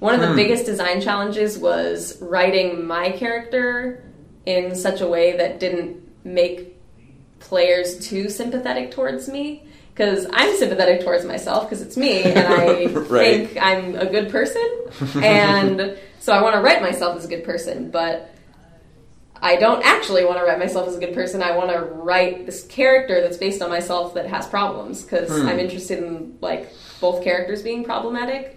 one of the Hmm. biggest design challenges was writing my character in such a way that didn't make players too sympathetic towards me. Because I'm sympathetic towards myself because it's me and I Right. think I'm a good person. And so I want to write myself as a good person, but I don't actually want to write myself as a good person. I want to write this character that's based on myself that has problems because Hmm. I'm interested in like both characters being problematic.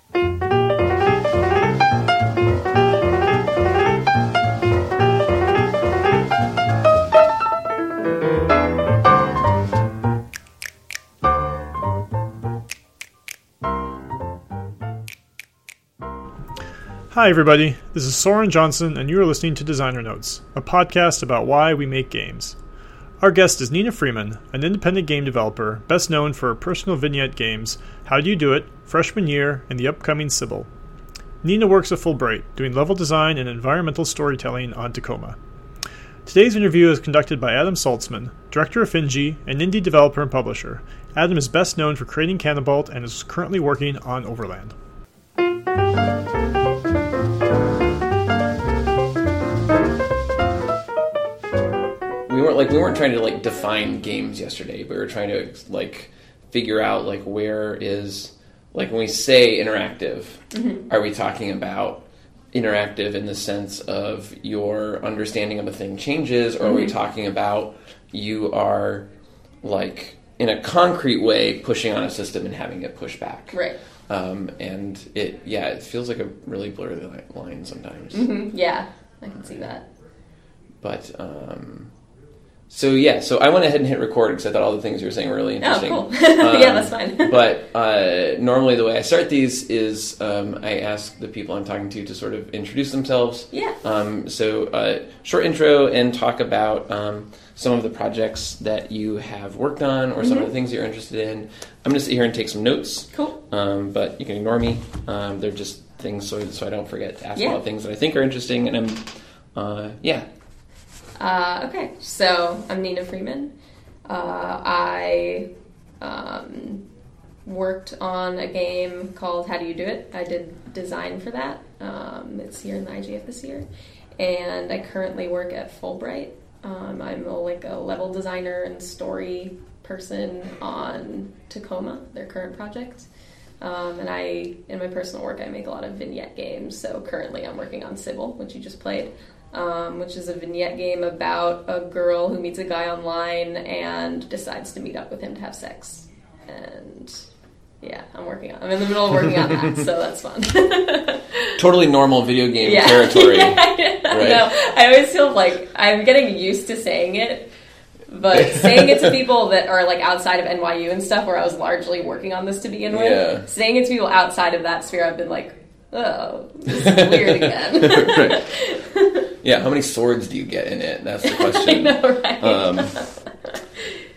Hi, everybody. This is Soren Johnson, and you are listening to Designer Notes, a podcast about why we make games. Our guest is Nina Freeman, an independent game developer best known for her personal vignette games How Do You Do It, Freshman Year, and the upcoming Cibele. Nina works at Fullbright, doing level design and environmental storytelling on Tacoma. Today's interview is conducted by Adam Saltsman, director of Finji, an indie developer and publisher. Adam is best known for creating Canabalt and is currently working on Overland. We weren't like we weren't trying to like define games yesterday. But we were trying to like figure out like where is like when we say interactive are we talking about interactive in the sense of your understanding of a thing changes or are we talking about you are like in a concrete way pushing on a system and having it push back? Right. um, and it yeah it feels like a really blurry line sometimes. Mhm, Yeah, I can see that. But um, so yeah, so I went ahead and hit record because I thought all the things you were saying were really interesting. Oh, interesting. cool. Um, yeah, that's fine. but uh, normally, the way I start these is um, I ask the people I'm talking to to sort of introduce themselves. yeah. Um, so, uh, short intro and talk about um, some of the projects that you have worked on or some Mm-hmm. of the things you're interested in. I'm going to sit here and take some notes, Cool. um, but you can ignore me. Um, they're just things so, so I don't forget to ask Yeah. about things that I think are interesting. And I'm, uh, yeah, Uh, okay, so I'm Nina Freeman. Uh, I um, worked on a game called How Do You Do It? I did design for that. Um, it's here in the IGF this year. And I currently work at Fullbright. Um, I'm a, like a level designer and story person on Tacoma, their current project. Um, and I, in my personal work, I make a lot of vignette games. So currently, I'm working on Cibele, which you just played, um, which is a vignette game about a girl who meets a guy online and decides to meet up with him to have sex. And yeah, I'm working on. I'm in the middle of working on that, so that's fun. totally normal video game yeah. territory. Yeah, I right? know. I always feel like I'm getting used to saying it, but saying it to people that are like outside of NYU and stuff, where I was largely working on this to begin with, Yeah. saying it to people outside of that sphere, I've been like, oh, this is weird again. Right. Yeah, how many swords do you get in it? That's the question. I know, right? Um,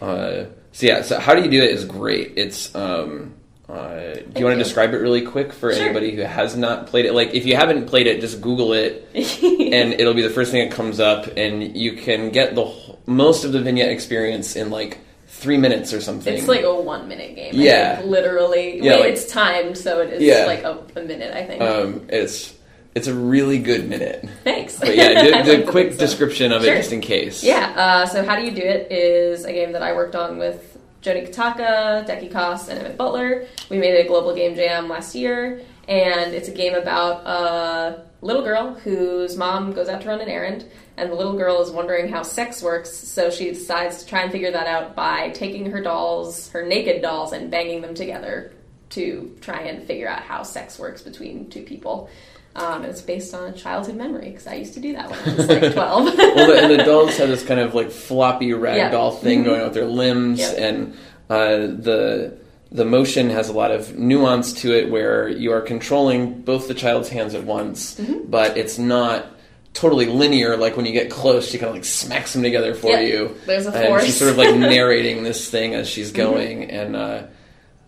uh, so yeah, so how do you do it is great. It's um, uh, do you want to describe it really quick for Sure. anybody who has not played it? Like, if you haven't played it, just Google it, and it'll be the first thing that comes up, and you can get the most of the vignette experience in like three minutes or something. It's like a one minute game. Yeah. think, literally. Yeah, Wait, like- it's timed, so it is Yeah. like a, a minute, I think. um, it's it's a really good minute. Thanks. But yeah, the, the quick so. description of Sure. it, just in case. Yeah, uh, so How Do You Do It is a game that I worked on with Joni Kittaka, Decky Coss, and Emmett Butler. We made it a global game jam last year, and it's a game about a little girl whose mom goes out to run an errand, and the little girl is wondering how sex works, so she decides to try and figure that out by taking her dolls, her naked dolls, and banging them together to try and figure out how sex works between two people. Um, it's based on a childhood memory because I used to do that when I was like 12. well, the, and the dolls have this kind of like floppy rag Yeah. doll thing going on with their limbs, Yep. and uh, the the motion has a lot of nuance to it, where you are controlling both the child's hands at once, Mm-hmm. but it's not totally linear. Like when you get close, she kind of like smacks them together for Yeah. you. There's a force. and she's sort of like narrating this thing as she's Mm-hmm. going, and. Uh,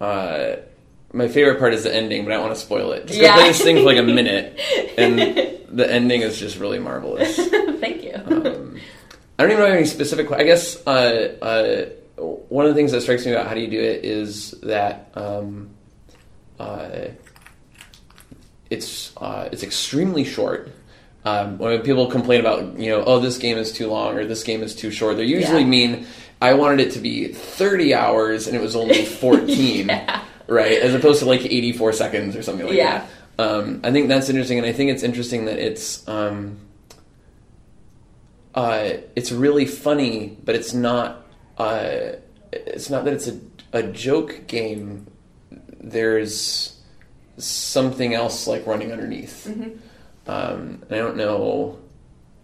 uh, my favorite part is the ending, but I don't want to spoil it. Just go Yeah. play this thing for like a minute, and the ending is just really marvelous. Thank you. Um, I don't even know any specific. I guess uh, uh, one of the things that strikes me about how do you do it is that um, uh, it's uh, it's extremely short. Um, when people complain about you know oh this game is too long or this game is too short, they usually Yeah. mean I wanted it to be 30 hours and it was only 14, Yeah. right? As opposed to like 84 seconds or something like Yeah. that. Um, I think that's interesting, and I think it's interesting that it's um, uh, it's really funny, but it's not. Uh, it's not that it's a, a joke game. There's something else like running underneath. Um, and I don't know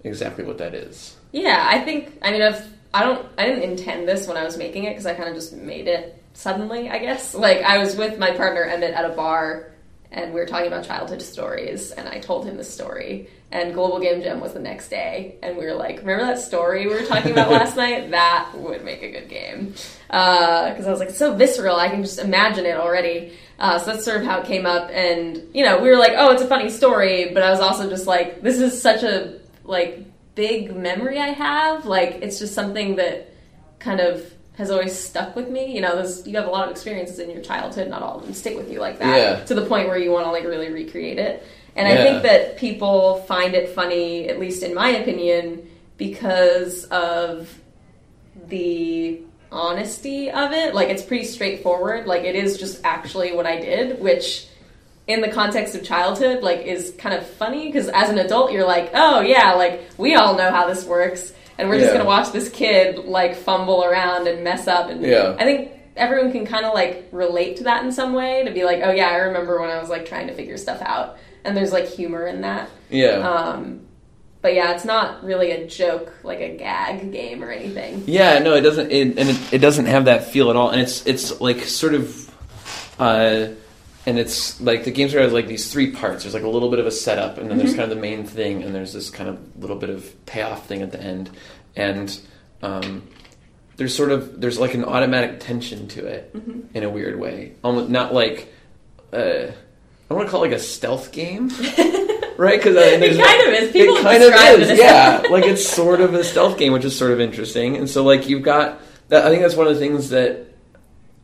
exactly what that is. Yeah, I think. I mean, I've. I don't. I didn't intend this when I was making it because I kind of just made it suddenly. I guess. Like I was with my partner Emmett at a bar, and we were talking about childhood stories, and I told him this story. And Global Game Jam was the next day, and we were like, "Remember that story we were talking about last night? That would make a good game." Because I was like, "It's so visceral. I can just imagine it already." Uh, so that's sort of how it came up, and you know, we were like, "Oh, it's a funny story," but I was also just like, "This is such a like big memory I have. Like it's just something that kind of has always stuck with me. You know, you have a lot of experiences in your childhood, not all of them stick with you like that Yeah. to the point where you want to like really recreate it. And I think that people find it funny, at least in my opinion, because of the honesty of it. Like it's pretty straightforward. Like it is just actually what I did, which in the context of childhood like is kind of funny because as an adult you're like, "Oh yeah, like we all know how this works." And we're just going to watch this kid like fumble around and mess up and Yeah. I think everyone can kind of like relate to that in some way to be like, "Oh yeah, I remember when I was like trying to figure stuff out." And there's like humor in that. Yeah. Um, but yeah, it's not really a joke, like a gag game or anything. Yeah, no, it doesn't, it, and it, it doesn't have that feel at all. And it's it's like sort of, uh, and it's like the game sort of has like these three parts. There's like a little bit of a setup, and then there's kind of the main thing, and there's this kind of little bit of payoff thing at the end, and um, there's sort of there's like an automatic tension to it in a weird way, almost not like. Uh, I want to call it like a stealth game, right? Because It kind of is. People it kind of is, yeah. like it's sort of a stealth game, which is sort of interesting. And so, like, you've got that. I think that's one of the things that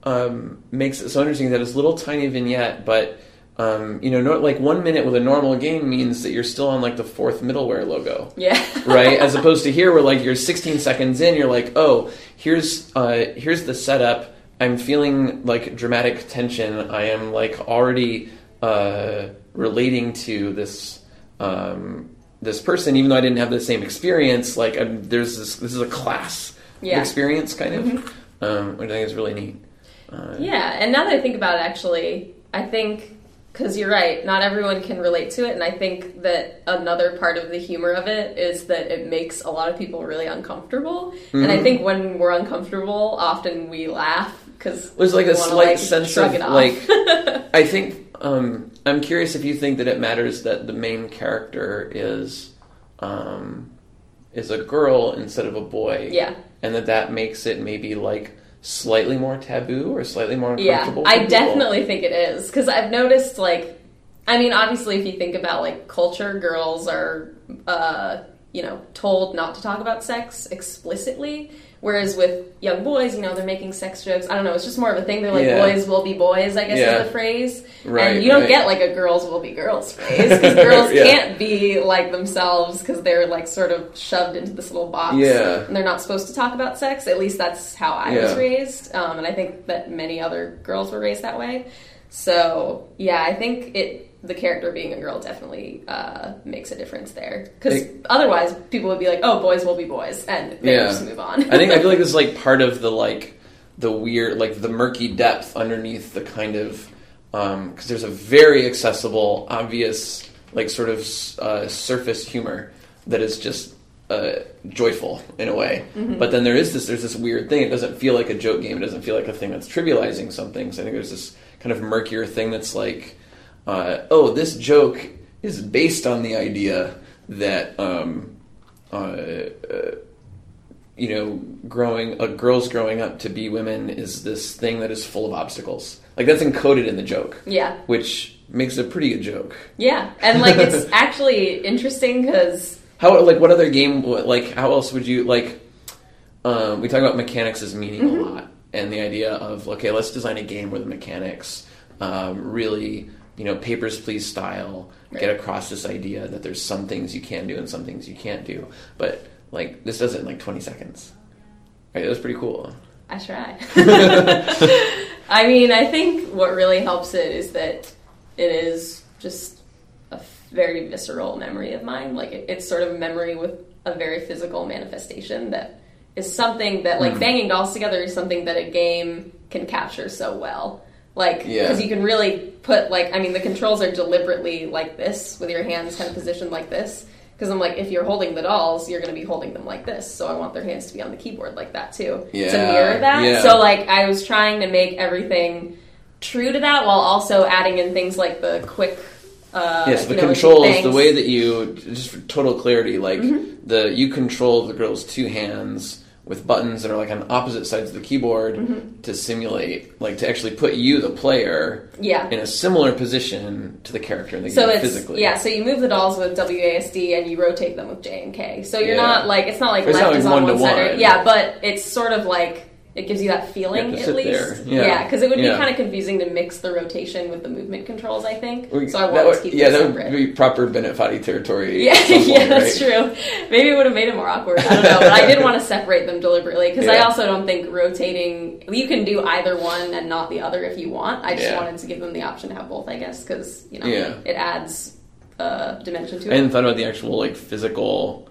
um, makes it so interesting that it's a little tiny vignette, but um, you know, no, like one minute with a normal game means that you're still on like the fourth middleware logo Yeah. right? As opposed to here, where like you're 16 seconds in, you're like, oh, here's uh, here's the setup. I'm feeling like dramatic tension. I am like already uh, relating to this um, this person, even though I didn't have the same experience. Like I'm, there's this this is a class Yeah. experience, kind of, um, which I think is really neat. Uh, Yeah, and now that I think about it, actually, I think because you're right, not everyone can relate to it, and I think that another part of the humor of it is that it makes a lot of people really uncomfortable. And Mm-hmm. I think when we're uncomfortable, often we laugh because There's like a slight like, sense of like I think um, I'm curious if you think that it matters that the main character is um, is a girl instead of a boy. Yeah. and that that makes it maybe like slightly more taboo or slightly more Yeah, uncomfortable. for I definitely think it is because I've noticed like, I mean, obviously, if you think about like culture, girls are, uh, you know, told not to talk about sex explicitly. Whereas with young boys, you know, they're making sex jokes. I don't know. It's just more of a thing. They're like, Yeah. boys will be boys, I guess Yeah. is the phrase. Right, and you don't right. get like a girls will be girls phrase because girls Yeah. can't be like themselves because they're like sort of shoved into this little box. Yeah. And they're not supposed to talk about sex. At least that's how I was raised. Um, and I think that many other girls were raised that way. So yeah, I think it the character being a girl definitely uh, makes a difference there because otherwise people would be like, "Oh, boys will be boys," and they Yeah. just move on. I think I feel like this is like part of the like the weird like the murky depth underneath the kind of because there's a very accessible, obvious like sort of uh, surface humor that is just uh, joyful in a way. But then there is this there's this weird thing. It doesn't feel like a joke game. It doesn't feel like a thing that's trivializing something. So I think there's this kind of murkier thing that's like, uh, oh, this joke is based on the idea that. Um, uh, uh, you know, growing uh, girls growing up to be women is this thing that is full of obstacles. Like that's encoded in the joke, yeah, which makes a pretty good joke. yeah, and like it's actually interesting because How like what other game like how else would you like? Um, we talk about mechanics as meaning a lot, and the idea of okay, let's design a game where the mechanics um, really you know Papers Please style Right. get across this idea that there's some things you can do and some things you can't do. But like this does it in like 20 seconds. Right, that was pretty cool. I try. I mean, I think what really helps it is that it is just a very visceral memory of mine. Like it, it's sort of a memory with a very physical manifestation that is something that like Hmm. banging dolls together is something that a game can capture so well. Like Yeah. because you can really put like I mean the controls are deliberately like this with your hands kind of positioned like this. Because I'm like, if you're holding the dolls, you're going to be holding them like this. So I want their hands to be on the keyboard like that too, to mirror that. yeah. So like, I was trying to make everything true to that while also adding in things like the quick. Uh, yes, the you know, controls, the. Mm-hmm. way that you just for total clarity, like the you control the girl's two hands with buttons that are like on opposite sides of the keyboard Mm-hmm. to simulate, like to actually put you, the player, Yeah. in a similar position to the character in the So game it's physically. yeah. So you move the dolls with WASD and you rotate them with J and K. So you're Yeah. not like it's not like It's left not like is on one one-to-one. Yeah, but it's sort of like it gives you that feeling You at least. there. Yeah. because it would Yeah. be kind of confusing to mix the rotation with the movement controls. I think We- so. I wanted to keep yeah, that separate. would be proper Foddy territory. Yeah, some yeah, that's right? true. Maybe it would have made it more awkward. I don't know, but I did want to separate them deliberately because I also don't think rotating. You can do either one and not the other if you want. I just Yeah. wanted to give them the option to have both, I guess, because you know Yeah. it adds uh, dimension to I it. hadn't thought about the actual like physical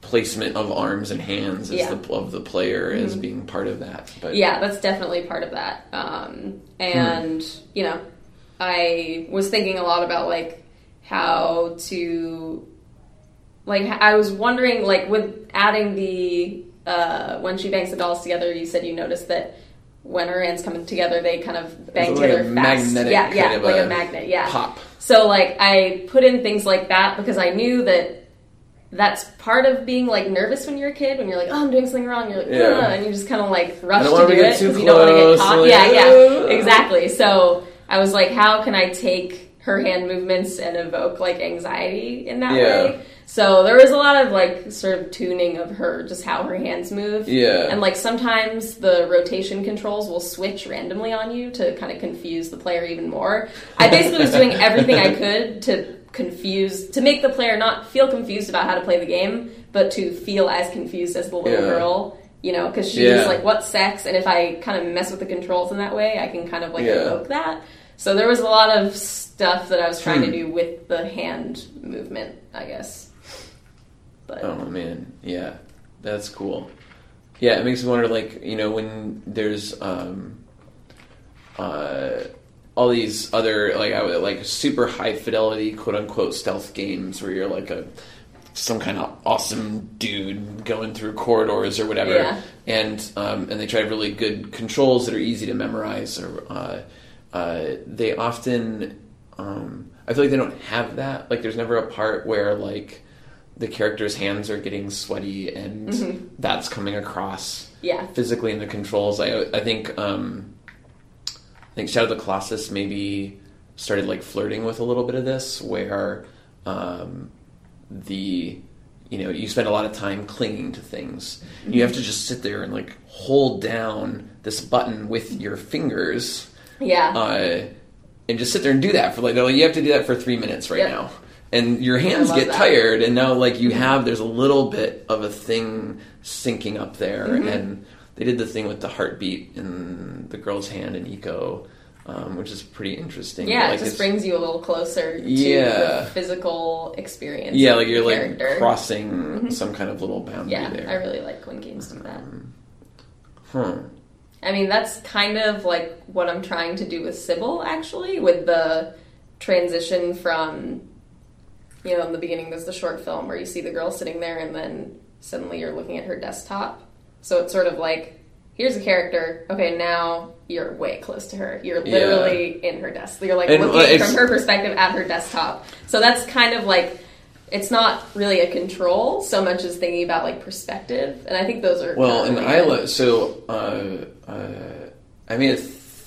placement of arms and hands as Yeah. the, of the player as Mhm. being part of that. But Yeah, that's definitely part of that. Um, and you know, I was thinking a lot about like how to like I was wondering like with adding the uh, when she bangs the dolls together, you said you noticed that when her hands come together, they kind of bang like together fast. magnetic yeah, yeah, like a, a magnet. Yeah. pop. So like I put in things like that because I knew that that's part of being like nervous when you're a kid when you're like oh I'm doing something wrong you're like Yeah. And you just kind of like rush to do it because you don't want to get caught. like, yeah, yeah, exactly. So I was like, how can I take her hand movements and evoke like anxiety in that Yeah. way? So there was a lot of like sort of tuning of her, just how her hands move. Yeah. And like sometimes the rotation controls will switch randomly on you to kind of confuse the player even more. I basically was doing everything I could to confuse, to make the player not feel confused about how to play the game, but to feel as confused as the little Yeah. girl. You know, because she's Yeah. like, "What sex?" And if I kind of mess with the controls in that way, I can kind of like Yeah. evoke that. So there was a lot of stuff that I was trying Hmm. to do with the hand movement, I guess. But Oh man, yeah, that's cool. Yeah, it makes me wonder, like you know, when there's um, uh, all these other like I would like super high fidelity quote unquote stealth games where you're like a some kind of awesome dude going through corridors or whatever, Yeah. and um, and they try really good controls that are easy to memorize. Or uh, uh, they often, um, I feel like they don't have that. Like, there's never a part where like the character's hands are getting sweaty and Mhm. that's coming across yeah, physically in the controls. I I think um, I think Shadow of the Colossus maybe started like flirting with a little bit of this, where um, the you know you spend a lot of time clinging to things. You have to just sit there and like hold down this button with your fingers. yeah, Uh, and just sit there and do that for like, like you have to do that for three minutes right Yep. now and your hands get that. tired and now like you have there's a little bit of a thing syncing up there Mm-hmm. and they did the thing with the heartbeat in the girl's hand in ICO um, which is pretty interesting yeah. like it just brings you a little closer to Yeah. the physical experience. yeah like you're like character. Mm-hmm. crossing some kind of little boundary Yeah, there I really like when games do that. huh I mean, that's kind of like what I'm trying to do with Cibele, actually, with the transition from, you know, in the beginning, there's the short film where you see the girl sitting there and then suddenly you're looking at her desktop. So it's sort of like, here's a character, okay, now you're way close to her. You're Yeah. literally in her desk. You're like And, looking it's- from her perspective at her desktop. So that's kind of like, it's not really a control so much as thinking about like perspective. And I think those are Well, and I lo- so uh, uh, I made a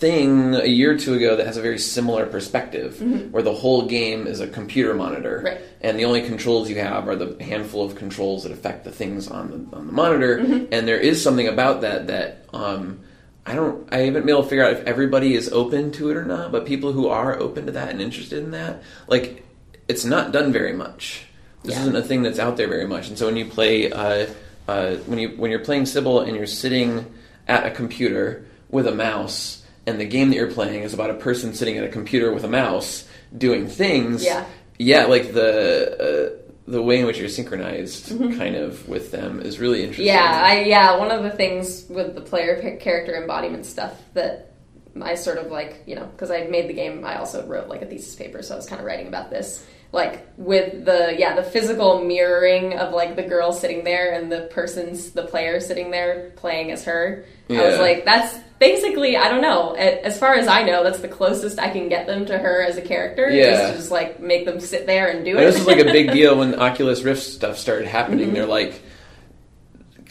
thing a year or two ago that has a very similar perspective, where the whole game is a computer monitor, Mm-hmm. Right. and the only controls you have are the handful of controls that affect the things on the on the monitor. Mm-hmm. And there is something about that that um, I don't. I haven't been able to figure out if everybody is open to it or not. But people who are open to that and interested in that, like, it's not done very much. This Yeah. isn't a thing that's out there very much. And so when you play, uh, uh, when you when you're playing Cibele and you're sitting at a computer with a mouse, and the game that you're playing is about a person sitting at a computer with a mouse doing things. Yeah. Yeah, like the. Uh, the way in which you're synchronized, kind of, with them is really interesting. Mm-hmm. Yeah, I yeah, one of the things with the player character embodiment stuff that I sort of like, you know, because I made the game, I also wrote like a thesis paper, so I was kind of writing about this. Like with the yeah, the physical mirroring of like the girl sitting there and the person's the player sitting there playing as her. I was like, that's basically I don't know. As far as I know, that's the closest I can get them to her as a character. Yeah. just like make them sit there and do it. this was like a big deal when Oculus Rift stuff started happening. Mm-hmm. They're like,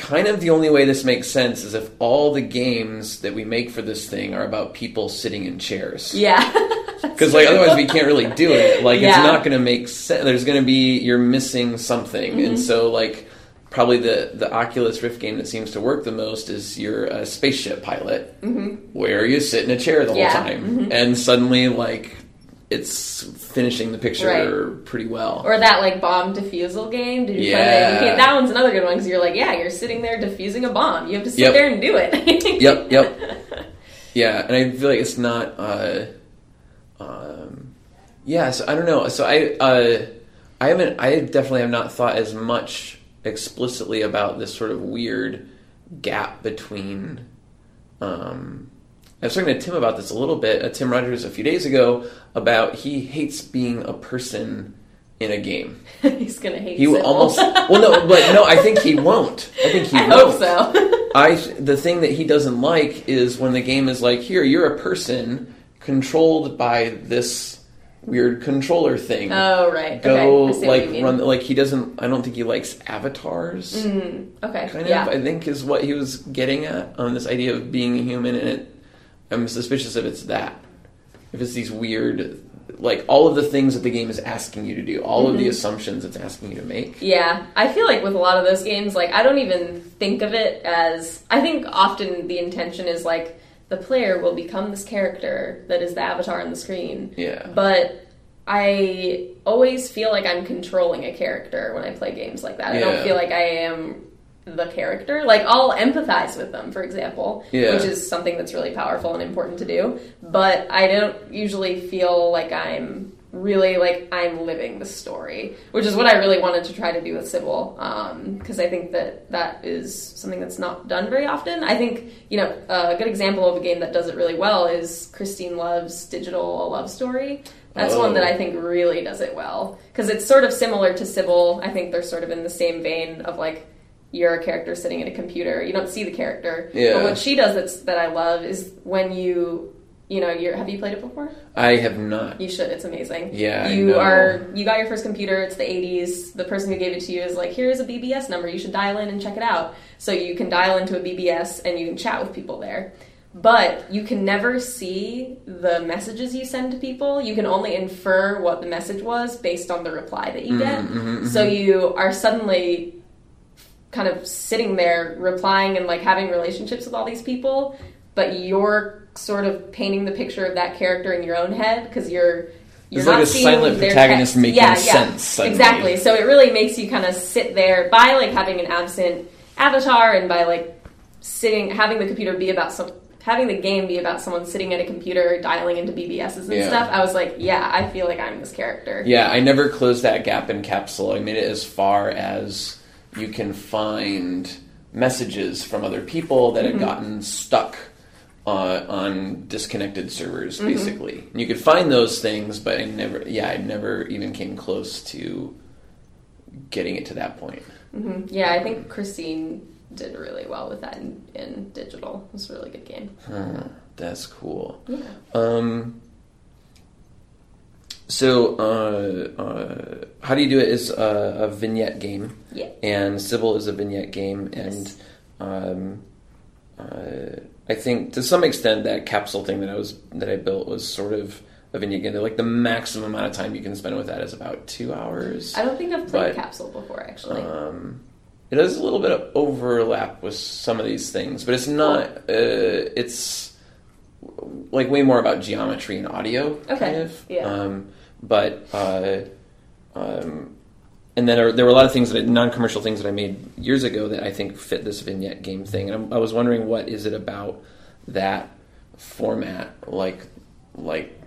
kind of the only way this makes sense is if all the games that we make for this thing are about people sitting in chairs. yeah. Because like otherwise we can't really do it. Like it's not going to make sense. There's going to be you're missing something, Mm-hmm. and so like probably the the Oculus Rift game that seems to work the most is you're a spaceship pilot, where you sit in a chair the whole Mm-hmm. Mm-hmm. time, and suddenly like it's finishing the picture Right. pretty well. Or that like bomb defusal game. Did you play Yeah. that? That one's another good one because you're like, yeah, you're sitting there defusing a bomb. You have to sit Yep. there and do it. yep, yep. Yeah, and I feel like it's not. Uh, um, yeah, so I don't know. So I, uh, I haven't. I definitely have not thought as much explicitly about this sort of weird gap between. Um, I was talking to Tim about this a little bit. Uh, Tim Rogers a few days ago about he hates being a person in a game. He's gonna hate. He will Cibele. almost well no, but no. I think he won't. I think he I won't. hope so. I the thing that he doesn't like is when the game is like, here you're a person controlled by this weird controller thing. oh right. Go okay. I see what like run like he doesn't. I don't think he likes avatars. Mm, okay. Kind yeah. of, I think is what he was getting at on this idea of being a human, and it, I'm suspicious if it's that. If it's these weird, like all of the things that the game is asking you to do, all Mm-hmm. of the assumptions it's asking you to make. Yeah, I feel like with a lot of those games, like I don't even think of it as. I think often the intention is like the player will become this character that is the avatar on the screen. Yeah. But I always feel like I'm controlling a character when I play games like that. I don't feel like I am the character. Like I'll empathize with them, for example, Yeah. which is something that's really powerful and important to do. But I don't usually feel like I'm really like I'm living the story, which is what I really wanted to try to do with Cibele, um, because I think that that is something that's not done very often. I think you know a good example of a game that does it really well is Christine Love's Digital Love Story. That's one that Oh. I think really does it well because it's sort of similar to Cibele. I think they're sort of in the same vein of like you're a character sitting at a computer. You don't see the character. Yeah. But what she does that's that I love is when you you know you're have you played it before? I have not. You should. It's amazing. Yeah, You are you got your first computer. It's the 80s. The person who gave it to you is like, here's a BBS number. You should dial in and check it out. So you can dial into a BBS and you can chat with people there. But you can never see the messages you send to people. You can only infer what the message was based on the reply that you get. Mm-hmm, So you are suddenly kind of sitting there replying and like having relationships with all these people, but you're sort of painting the picture of that character in your own head because you're you're It's not like a seeing silent their protagonist text. making yeah, sense. Exactly. So it really makes you kind of sit there by like having an absent avatar and by like sitting having the computer be about some having the game be about someone sitting at a computer dialing into BBSs and Yeah. stuff. I was like, yeah, I feel like I'm this character. Yeah, I never closed that gap in Capsule. I made it as far as you can find messages from other people that Mm-hmm. had gotten stuck uh, on disconnected servers, Mm-hmm. basically. And you could find those things, but I never, yeah, I never even came close to getting it to that point. hmm Yeah, I think Christine did really well with that in, in digital. It was a really good game. Huh, that's cool. Yeah. Um, so, uh, uh, how do you do it? Is a, a vignette game, Yeah. and Cibele is a vignette game, and um, uh, I think to some extent that capsule thing that I was that I built was sort of a vignette game. Like the maximum amount of time you can spend with that is about two hours. I don't think I've played But, Capsule before, actually. Um, it has a little bit of overlap with some of these things, but it's not. Uh, it's like way more about geometry and audio, Okay, kind of. yeah. Um, but uh, um, and then there, there were a lot of things that I- non-commercial things that I made years ago that I think fit this vignette game thing, and I'm, I was wondering what is it about that format, like like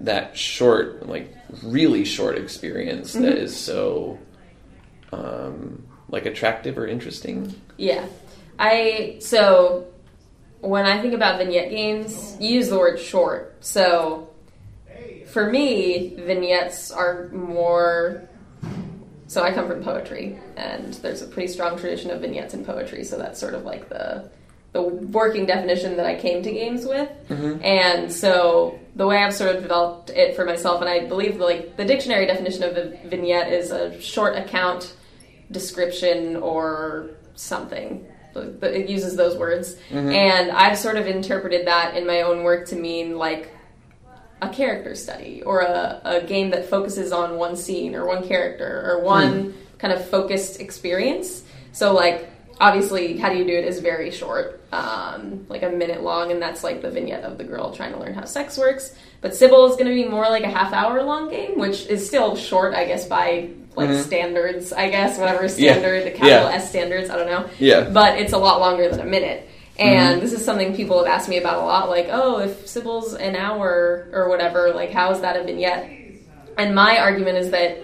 that short, like really short experience that is so um, like attractive or interesting. Yeah. I so when I think about vignette games, you use the word short. So for me, vignettes are more so I come from poetry and there's a pretty strong tradition of vignettes in poetry, so that's sort of like the the working definition that I came to games with. Mm-hmm. And so the way I've sort of developed it for myself and I believe the, like the dictionary definition of a vignette is a short account description or something. But It uses those words. Mm-hmm. And I've sort of interpreted that in my own work to mean like a character study or a, a game that focuses on one scene or one character or one kind of focused experience. So, like, obviously, How Do You Do It is very short, um, like a minute long, and that's like the vignette of the girl trying to learn how sex works. But Cibele is going to be more like a half hour long game, which is still short, I guess, by like standards, I guess, whatever standard, the capital Yeah. S standards, I don't know Yeah. but it's a lot longer than a minute. And this is something people have asked me about a lot, like, oh, if Cibele's an hour or whatever, like, how is that a vignette? And my argument is that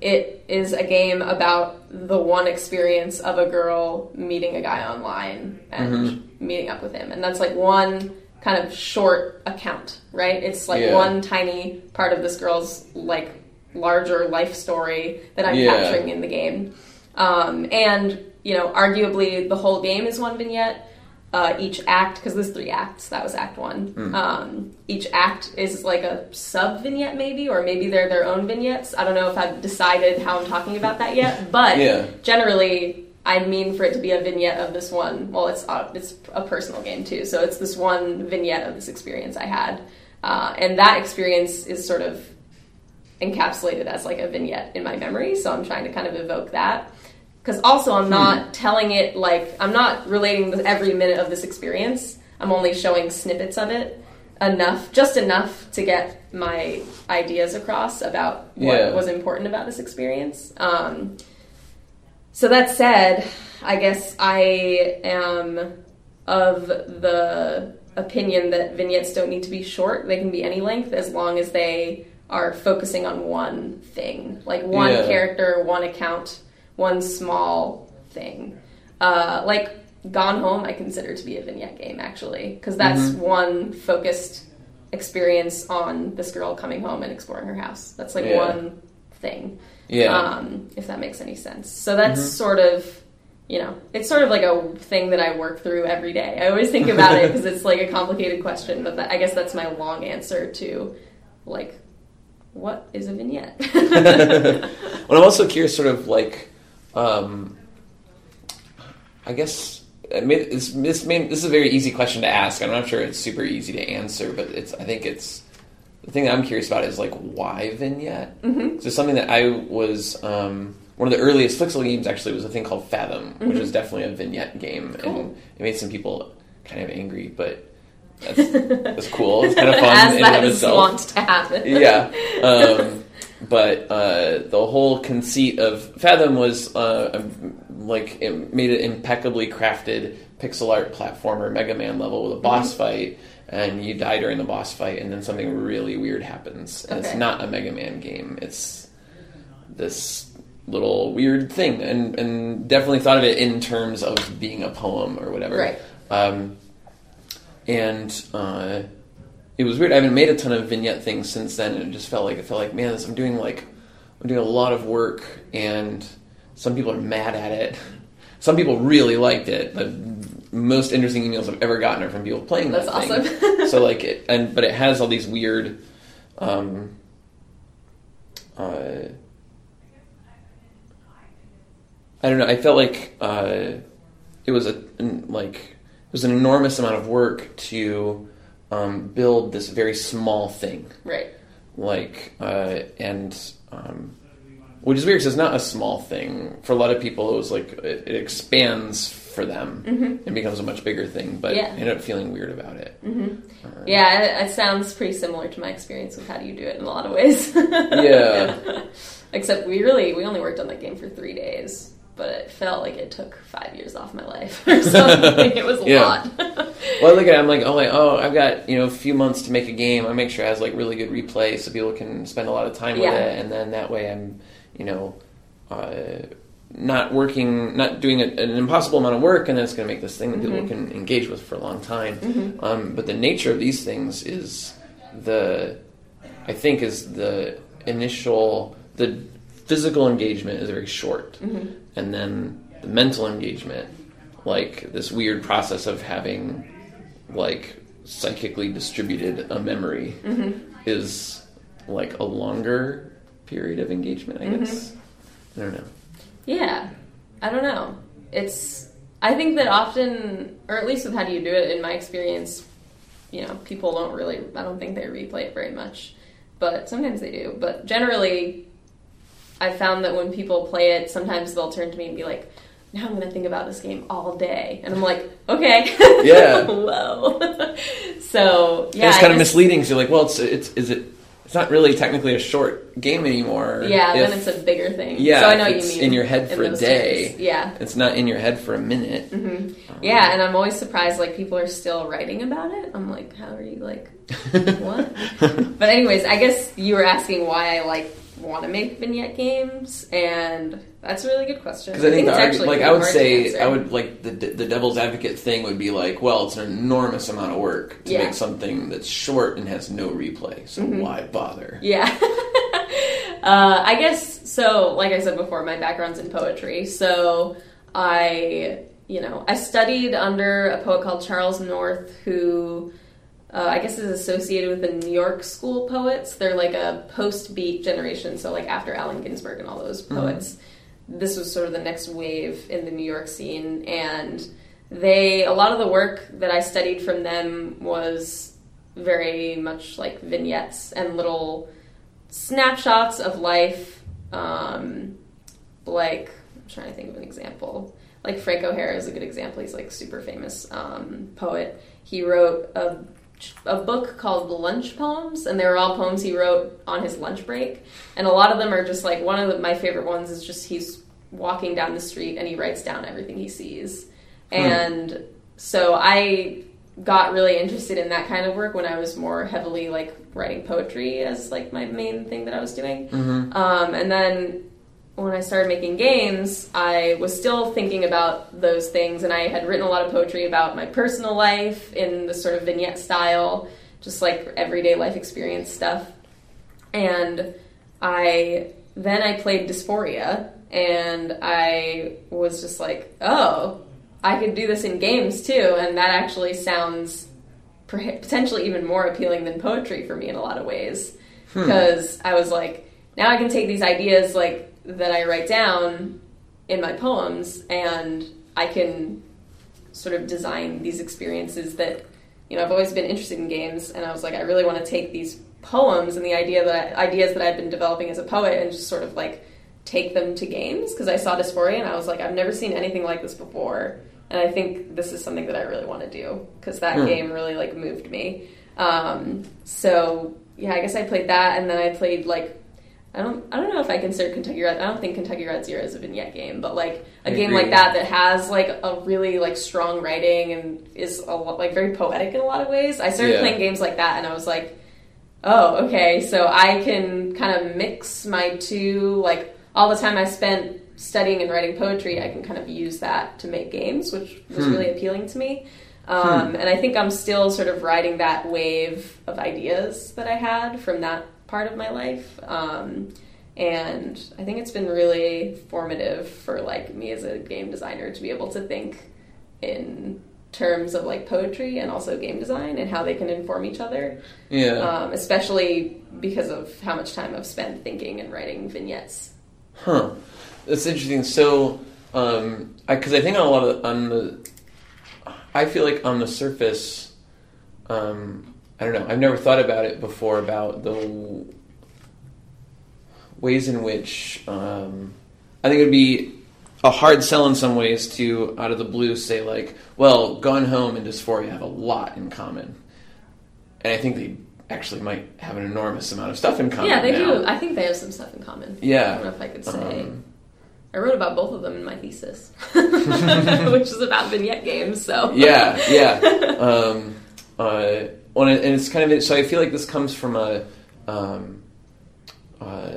it is a game about the one experience of a girl meeting a guy online and meeting up with him. And that's like one kind of short account, right? It's like Yeah. one tiny part of this girl's like larger life story that I'm Yeah. capturing in the game. Um, and you know, arguably the whole game is one vignette. Uh, each act, because there's three acts, that was Act One. Hmm. Um, each act is like a sub vignette, maybe, or maybe they're their own vignettes. I don't know if I've decided how I'm talking about that yet, but Yeah. generally, I mean for it to be a vignette of this one. Well, it's uh, it's a personal game too, so it's this one vignette of this experience I had, uh, and that experience is sort of encapsulated as like a vignette in my memory. So I'm trying to kind of evoke that. Because also, I'm not telling it like I'm not relating the, every minute of this experience. I'm only showing snippets of it enough, just enough to get my ideas across about what Yeah. was important about this experience. Um, so that said, I guess I am of the opinion that vignettes don't need to be short. They can be any length as long as they are focusing on one thing, like one Yeah. character, one account, one small thing. Uh, like Gone Home, I consider to be a vignette game actually, because that's one focused experience on this girl coming home and exploring her house. That's like Yeah. one thing Yeah. um, if that makes any sense. So that's sort of, you know, it's sort of like a thing that I work through every day. I always think about it because it's like a complicated question, but that, I guess that's my long answer to, like, what is a vignette? Well, I'm also curious, sort of like, um, I guess I mean, this this, may, this is a very easy question to ask. I'm not sure it's super easy to answer, but it's I think it's the thing that I'm curious about is like why vignette. Mm-hmm. So something that I was um, one of the earliest Flixel games actually was a thing called Fathom, which was definitely a vignette game, Mm-hmm. Cool. and it made some people kind of angry, but. That's, that's cool. It's kind of fun As in that and of is itself wont to happen. yeah. Um, but uh, the whole conceit of Fathom was uh, like it made an impeccably crafted pixel art platformer Mega Man level with a boss Mm-hmm. fight, and you die during the boss fight, and then something really weird happens. And it's not a Mega Man game. It's this little weird thing, and and definitely thought of it in terms of being a poem or whatever. Right. Um, and uh, it was weird. I haven't made a ton of vignette things since then, and it just felt like it felt like man, this, I'm doing like I'm doing a lot of work, and some people are mad at it. Some people really liked it. The most interesting emails I've ever gotten are from people playing that That's thing. awesome. so like it, and but it has all these weird. Um, uh, I don't know. I felt like uh, it was a like it was an enormous amount of work to um, build this very small thing Right. like uh, and um, which is weird because it's not a small thing. For a lot of people, it was like it, it expands for them and becomes a much bigger thing. But Yeah. I ended up feeling weird about it. Yeah, it, it sounds pretty similar to my experience with how do you do it in a lot of ways. Yeah. Except we really we only worked on that game for three days, but it felt like it took five years off my life or something. it was a Yeah. lot. Well, I look at it, I'm like, oh, like, oh, I've got you know a few months to make a game. I make sure it has like really good replay so people can spend a lot of time Yeah. with it, and then that way I'm, you know, uh, not working, not doing a, an impossible amount of work, and then it's going to make this thing that people can engage with for a long time. Um, but the nature of these things is the, I think, is the initial the physical engagement is very short, and then the mental engagement, like this weird process of having like psychically distributed a memory mm-hmm. is like a longer period of engagement, I guess. Mm-hmm. I don't know. Yeah, I don't know. It's I think that often, or at least with how do you do it, in my experience, you know, people don't really. I don't think they replay it very much, but sometimes they do. But generally, I found that when people play it, sometimes they'll turn to me and be like. Now I'm going to think about this game all day, and I'm like, okay, Yeah. whoa. so yeah, And it's I kind of guess- misleading. So you're like, well, it's it's is it? It's not really technically a short game anymore. Yeah, if then it's a bigger thing. Yeah, so I know it's you mean. in your head for a day. terms. Yeah, It's not in your head for a minute. Mm-hmm. Um, yeah, and I'm always surprised like people are still writing about it. I'm like, how are you like what? but anyways, I guess you were asking why I like want to make vignette games, and that's a really good question. Because I think, the it's argu- like I would say. I would like the the devil's advocate thing would be like, well, it's an enormous amount of work to Yeah. make something that's short and has no replay. So Mm-hmm. why bother? Yeah. uh, I guess so. Like I said before, my background's in poetry, so I, you know, I studied under a poet called Charles North, who uh, I guess is associated with the New York School poets. They're like a post-beat generation, so like after Allen Ginsberg and all those poets. This was sort of the next wave in the New York scene, and they a lot of the work that I studied from them was very much like vignettes and little snapshots of life. Um, like I'm trying to think of an example. Like Frank O'Hara is a good example. He's like super famous um, poet. He wrote a a book called Lunch Poems, and they were all poems he wrote on his lunch break. And a lot of them are just like one of the, my favorite ones is just he's walking down the street and he writes down everything he sees. And so I got really interested in that kind of work when I was more heavily like writing poetry as like my main thing that I was doing. Um, and then when I started making games, I was still thinking about those things, and I had written a lot of poetry about my personal life in the sort of vignette style, just like everyday life experience stuff. And I then I played Dys4ia, and I was just like, oh, I could do this in games too, and that actually sounds potentially even more appealing than poetry for me in a lot of ways. Hmm. Because I was like, now I can take these ideas like that I write down in my poems, and I can sort of design these experiences that you know I've always been interested in games, and I was like, I really want to take these poems and the idea that ideas that I've been developing as a poet and just sort of like take them to games because I saw Dys4ia and I was like, I've never seen anything like this before, and I think this is something that I really want to do because that Hmm. game really like moved me. Um, so yeah, I guess I played that, and then I played like I don't I don't know if I consider Kentucky Route. I don't think Kentucky Route Zero is a vignette game, but like a I game agree. like that that has like a really like strong writing and is a lot, like very poetic in a lot of ways. I started Yeah. playing games like that, and I was like, oh okay, so I can kind of mix my two like all the time I spent studying and writing poetry, I can kind of use that to make games, which was Hmm. really appealing to me. Um, And I think I'm still sort of riding that wave of ideas that I had from that part of my life. Um, and I think it's been really formative for like me as a game designer to be able to think in terms of like poetry and also game design and how they can inform each other. Yeah. Um, especially because of how much time I've spent thinking and writing vignettes. Huh. That's interesting. So, um, because I, think on a lot of on the, I feel like on the surface, um, I don't know. I've never thought about it before about the ways in which um, I think it would be a hard sell in some ways to out of the blue say like, well, Gone Home and Dys4ia have a lot in common, and I think they actually might have an enormous amount of stuff in common. Yeah, they now. do. I think they have some stuff in common. Yeah. I don't know if I could say. Um, I wrote about both of them in my thesis, which is about vignette games. So yeah, yeah. Um, uh, and it's kind of so. I feel like this comes from a. Um, uh,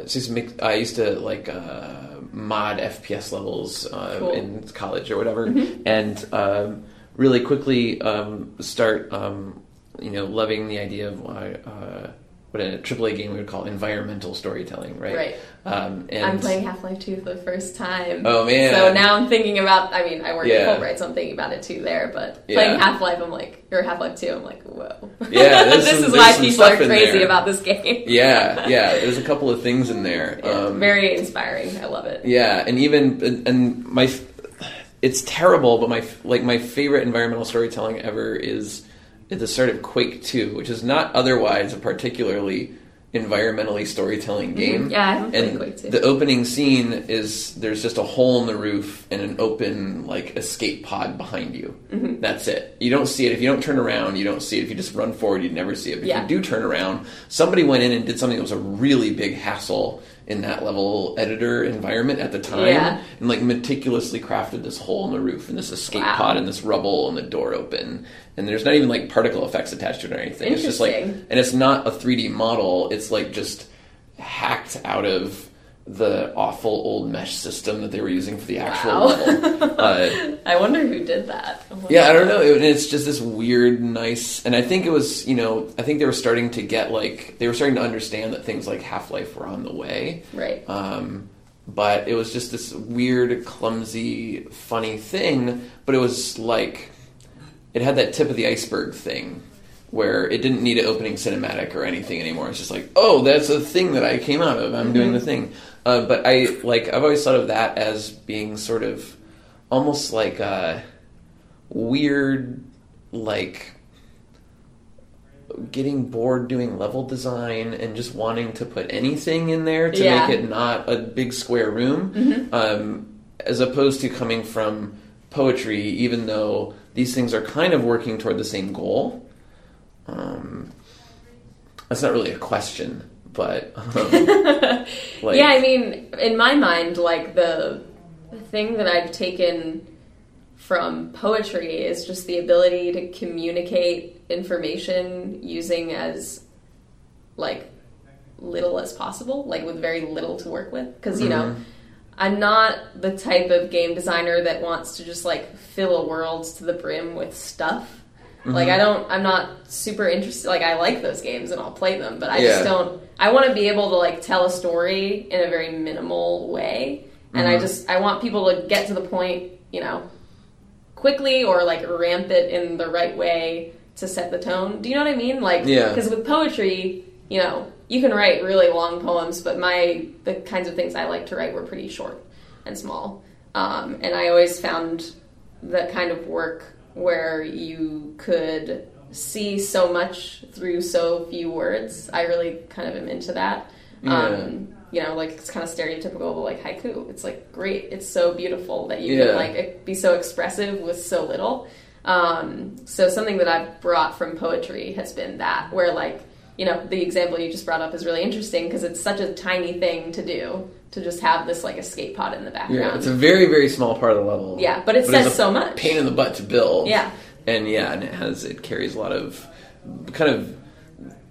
I used to like uh, mod FPS levels uh, Cool. in college or whatever, and um, really quickly um, start um, you know loving the idea of why. Uh, what in a AAA game we would call environmental storytelling, right? Right. Um, and I'm playing Half Life 2 for the first time. Oh, man. So now I'm thinking about. I mean, I work Yeah. at Fullbright, so I'm thinking about it too there. But Yeah. playing Half Life, I'm like, or Half Life 2, I'm like, whoa. Yeah, this some- is why people are crazy about this game. Yeah, yeah. There's a couple of things in there. Yeah, Um, very inspiring. I love it. Yeah, and even and, and my, it's terrible, but my like my favorite environmental storytelling ever is at the start of Quake Two, which is not otherwise a particularly environmentally storytelling game. Mm-hmm. Yeah, I haven't and Quake 2. the opening scene is there's just a hole in the roof and an open like escape pod behind you. Mm-hmm. That's it. You don't see it if you don't turn around. You don't see it if you just run forward. You'd never see it. But Yeah. if you do turn around, somebody went in and did something that was a really big hassle in mm-hmm. that level editor environment at the time, Yeah. and like meticulously crafted this hole in the roof and this escape Wow. pod and this rubble and the door open. And there's not even like particle effects attached to it or anything. It's just like, and it's not a 3D model. It's like just hacked out of the awful old mesh system that they were using for the actual Wow. level. Uh, I wonder who did that. Yeah, I don't know. It, it's just this weird, nice, and I think it was, you know, I think they were starting to get like they were starting to understand that things like Half Life were on the way. Right. Um, but it was just this weird, clumsy, funny thing. But it was like it had that tip of the iceberg thing where it didn't need an opening cinematic or anything anymore. It's just like, oh, that's a thing that I came out of. I'm doing the thing. Uh, but I like I've always thought of that as being sort of almost like a weird, like getting bored doing level design and just wanting to put anything in there to Yeah. make it not a big square room, um, as opposed to coming from poetry, even though these things are kind of working toward the same goal. Um, that's not really a question, but um, like, yeah, I mean, in my mind, like the, the thing that I've taken from poetry is just the ability to communicate information using as like little as possible, like with very little to work with. Because you know, I'm not the type of game designer that wants to just like fill a world to the brim with stuff. Like I don't, I'm not super interested. Like I like those games and I'll play them, but I Yeah. just don't. I want to be able to like tell a story in a very minimal way, and I just I want people to get to the point, you know, quickly or like ramp it in the right way to set the tone. Do you know what I mean? Like, Yeah. Because with poetry, you know, you can write really long poems, but my the kinds of things I like to write were pretty short and small. Um, and I always found that kind of work where you could see so much through so few words. I really kind of am into that. Um, you know, like it's kind of stereotypical, but like haiku. It's like great. It's so beautiful that you Yeah. can like be so expressive with so little. Um, so something that I've brought from poetry has been that, where like you know the example you just brought up is really interesting because it's such a tiny thing to do to just have this like escape pod in the background. Yeah, it's a very very small part of the level. Yeah, but it it's says so much. Pain in the butt to build. Yeah. and yeah, and it has it carries a lot of kind of.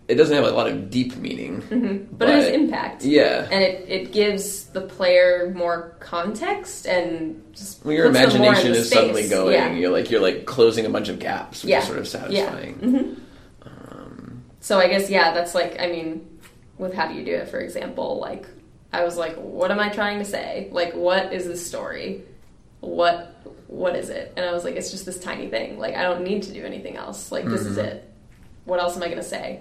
It doesn't have a lot of deep meaning, Mm-hmm. but, it has impact. Yeah, and it, it gives the player more context and just when your puts them more imagination is suddenly going, Yeah. you're like you're like closing a bunch of gaps, which Yeah. is sort of Yeah. satisfying. Mhm. So I guess yeah, that's like I mean, with how do you do it? For example, like I was like, what am I trying to say? Like, what is this story? What what is it? And I was like, it's just this tiny thing. Like I don't need to do anything else. Like this is Mhm. it. What else am I gonna say?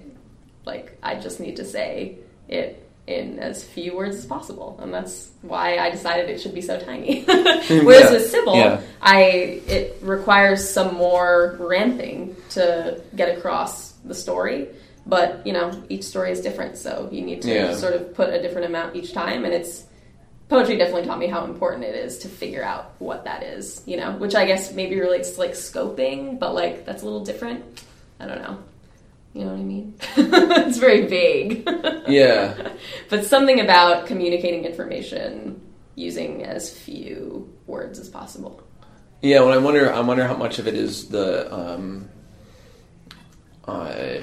Like I just need to say it in as few words as possible, and that's why I decided it should be so tiny. Whereas Yeah. with Cibele, Yeah. I it requires some more ramping to get across the story but you know each story is different, so you need to Yeah. sort of put a different amount each time, and it's poetry definitely taught me how important it is to figure out what that is, you know, which I guess maybe relates to like scoping, but like that's a little different. I don't know. You know what I mean? it's very vague. Yeah. but something about communicating information using as few words as possible. Yeah, when I wonder, I wonder how much of it is the, um, uh,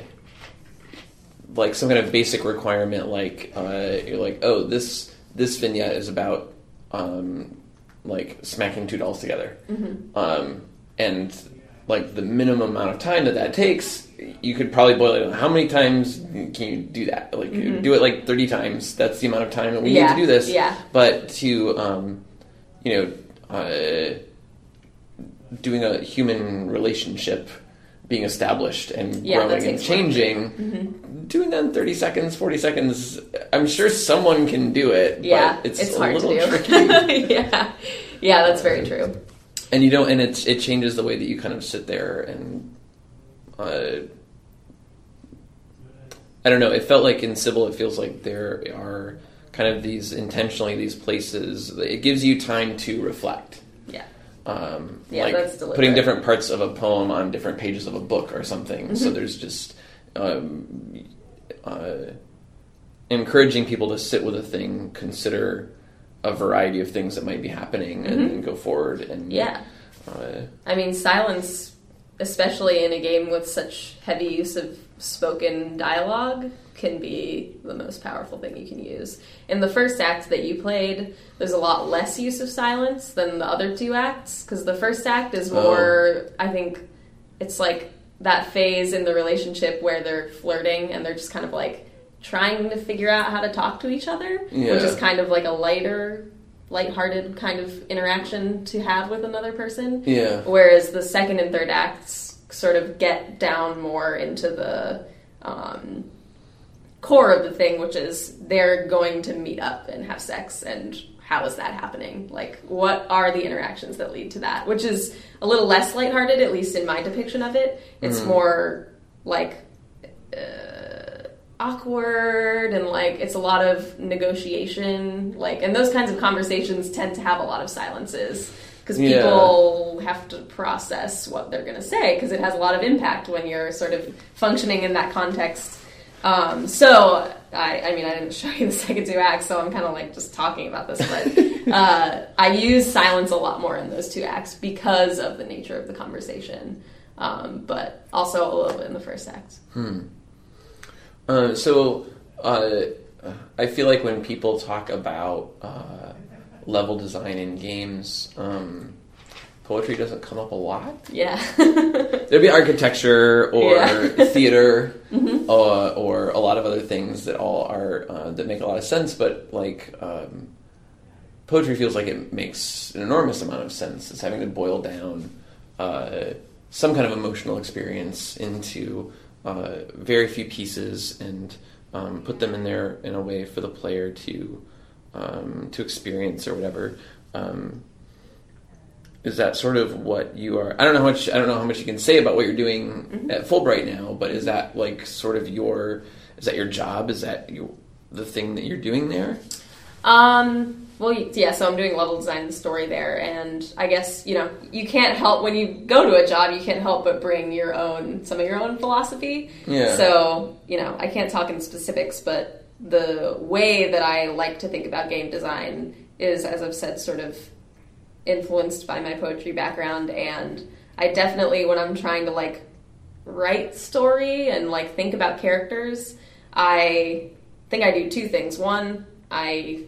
like some kind of basic requirement, like uh, you're like, oh, this this vignette is about um, like smacking two dolls together, um, and like the minimum amount of time that that takes, you could probably boil it down. How many times can you do that? Like do it like thirty times. That's the amount of time that we need to do this. yeah. But to um, you know. Uh, doing a human relationship being established and Yeah, growing and changing doing that in 30 seconds 40 seconds i'm sure someone can do it Yeah, but it's, it's, a hard to do. yeah, yeah, that's very true. and you don't and it's it changes the way that you kind of sit there and uh i don't know it felt like in Cibele it feels like there are kind of these intentionally these places it gives you time to reflect um, Yeah, like that's deliberate. putting different parts of a poem on different pages of a book or something. So Mm-hmm. there's just um, uh, encouraging people to sit with a thing, consider a variety of things that might be happening, and then go forward. And Mm-hmm. yeah. uh, I mean, silence, especially in a game with such heavy use of spoken dialogue, can be the most powerful thing you can use. In the first act that you played, there's a lot less use of silence than the other two acts, because the first act is oh. more, I think, it's like that phase in the relationship where they're flirting and they're just kind of like trying to figure out how to talk to each other, which Yeah. is kind of like a lighter, lighthearted kind of interaction to have with another person. yeah, Whereas the second and third acts sort of get down more into the um, core of the thing, which is they're going to meet up and have sex, and how is that happening? Like, what are the interactions that lead to that? Which is a little less lighthearted, at least in my depiction of it. It's more like uh, awkward and like it's a lot of negotiation like and those kinds of conversations tend to have a lot of silences because Yeah. people have to process what they're going to say because it has a lot of impact when you're sort of functioning in that context. Um, so I, I mean i didn't show you the second two acts so i'm kind of like just talking about this but uh, i use silence a lot more in those two acts because of the nature of the conversation um, but also a little bit in the first act. Uh, so uh, I feel like when people talk about uh, level design in games, um, poetry doesn't come up a lot. yeah There'd be architecture or Yeah. theater uh, or a lot of other things that all are uh, that make a lot of sense, but like um, poetry feels like it makes an enormous amount of sense. It's having to boil down uh, some kind of emotional experience into uh, very few pieces and um, put them in there in a way for the player to um, to experience or whatever. Um, is that sort of what you are? I don't know how much I don't know how much you can say about what you're doing at Fullbright now, but is that like sort of your is that your job? Is that your, the thing that you're doing there? Um, well, yeah, so I'm doing level design and story there, and I guess, you know, you can't help, when you go to a job, you can't help but bring your own, some of your own philosophy. Yeah. So, you know, I can't talk in specifics, but the way that I like to think about game design is, as I've said, sort of influenced by my poetry background, and I definitely, when I'm trying to, like, write story and, like, think about characters, I think I do two things. One, I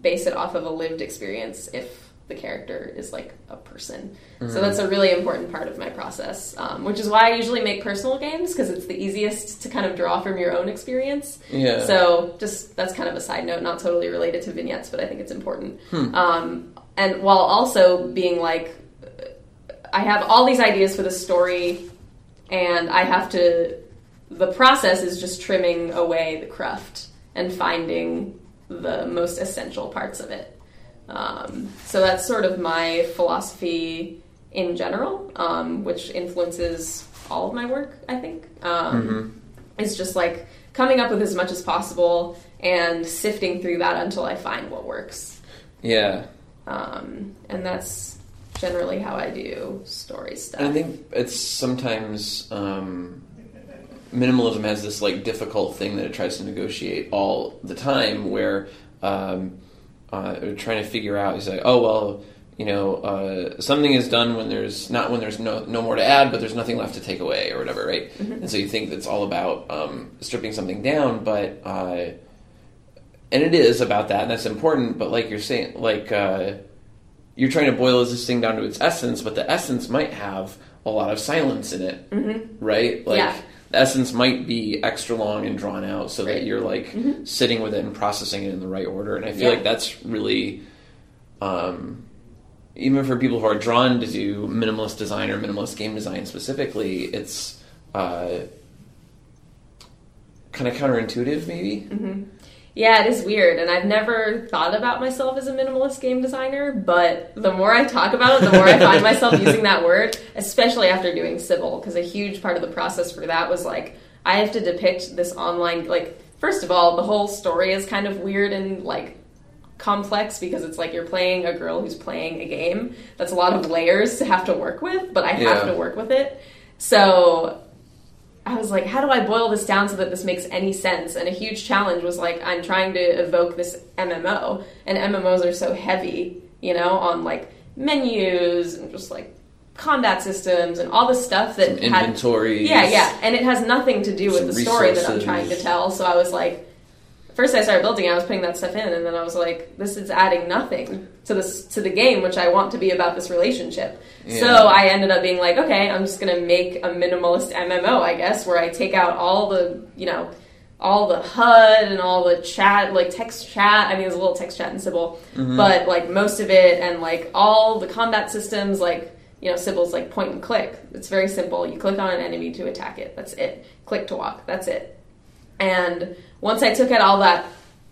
base it off of a lived experience if the character is like a person. So that's a really important part of my process, um, which is why I usually make personal games because it's the easiest to kind of draw from your own experience. Yeah. So just that's kind of a side note, not totally related to vignettes, but I think it's important. Um, and while also being like, I have all these ideas for the story, and I have to. The process is just trimming away the cruft and finding the most essential parts of it. Um, so that's sort of my philosophy in general, um, which influences all of my work, I think. Um, is just like coming up with as much as possible and sifting through that until I find what works. Yeah. Um, and that's generally how I do story stuff. And I think it's sometimes um, minimalism has this like difficult thing that it tries to negotiate all the time, where um, uh, trying to figure out He's like, oh well, you know, uh, something is done when there's not when there's no no more to add, but there's nothing left to take away or whatever, right? And so you think it's all about um, stripping something down, but uh, and it is about that, and that's important. But like you're saying, like uh, you're trying to boil this thing down to its essence, but the essence might have a lot of silence in it, mm-hmm. right? Like Yeah. Essence might be extra long and drawn out, so Right. that you're like sitting with it and processing it in the right order. And I feel Yeah. like that's really, um, even for people who are drawn to do minimalist design or minimalist game design specifically, it's uh, kind of counterintuitive, maybe. Yeah, it is weird, and I've never thought about myself as a minimalist game designer, but the more I talk about it, the more I find myself using that word, especially after doing Cibele, because a huge part of the process for that was like, I have to depict this online, like, first of all, the whole story is kind of weird and like complex because it's like you're playing a girl who's playing a game. That's a lot of layers to have to work with, but I have Yeah. to work with it. So I was like, how do I boil this down so that this makes any sense? And a huge challenge was like, I'm trying to evoke this MMO, and MMOs are so heavy, you know, on like menus and just like combat systems and all the stuff that had Inventories. yeah, yeah, and it has nothing to do with the story that I'm trying to tell. So I was like, first I started building, I was putting that stuff in, and then I was like, this is adding nothing to this to the game, which I want to be about this relationship. So I ended up being like, okay, I'm just gonna make a minimalist MMO, I guess, where I take out all the, you know, all the HUD and all the chat, like text chat. I mean, there's a little text chat in Cibele, mm-hmm. but like most of it, and like all the combat systems, like you know, Cibele's like point and click. It's very simple. You click on an enemy to attack it. That's it. Click to walk. That's it. And once I took out all that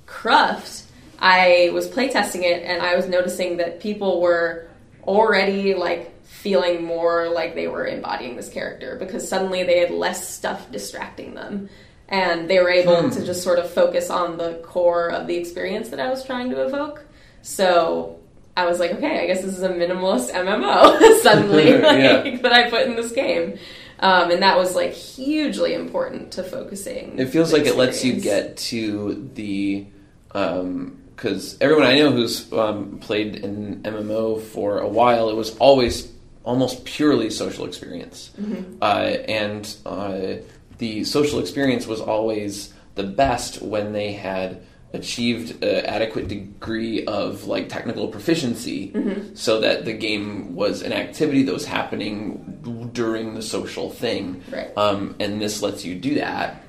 cruft, I was playtesting it and I was noticing that people were already like feeling more like they were embodying this character because suddenly they had less stuff distracting them and they were able hmm. to just sort of focus on the core of the experience that I was trying to evoke. So I was like, okay, I guess this is a minimalist MMO suddenly like, Yeah. that I put in this game. Um, and that was like hugely important to focusing. It feels like it lets you get to the because everyone I know who's um, played an MMO for a while, it was always almost purely social experience, Mm-hmm. uh, and uh, the social experience was always the best when they had achieved an adequate degree of like technical proficiency Mm-hmm. so that the game was an activity that was happening during the social thing Right. um, and this lets you do that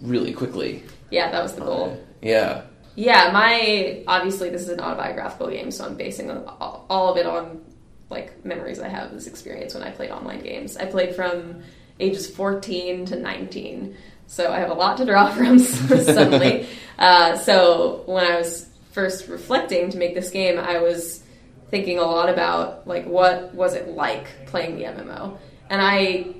really quickly. Yeah, that was the goal. Yeah. Yeah, my obviously this is an autobiographical game, so I'm basing all all of it on like memories I have of this experience when I played online games. I played from ages 14 to 19, so I have a lot to draw from suddenly. uh, so when I was first reflecting to make this game, I was thinking a lot about like what was it like playing the MMO, and I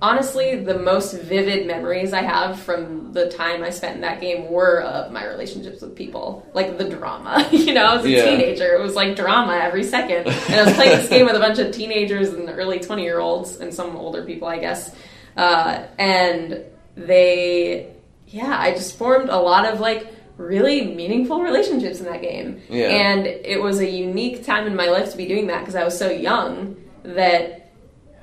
honestly, the most vivid memories I have from the time I spent in that game were of my relationships with people, like the drama. you know, I was a Yeah. teenager; it was like drama every second, and I was playing this game with a bunch of teenagers and early twenty-year-olds and some older people, I guess. Uh, and they, yeah, I just formed a lot of like really meaningful relationships in that game, Yeah. and it was a unique time in my life to be doing that because I was so young that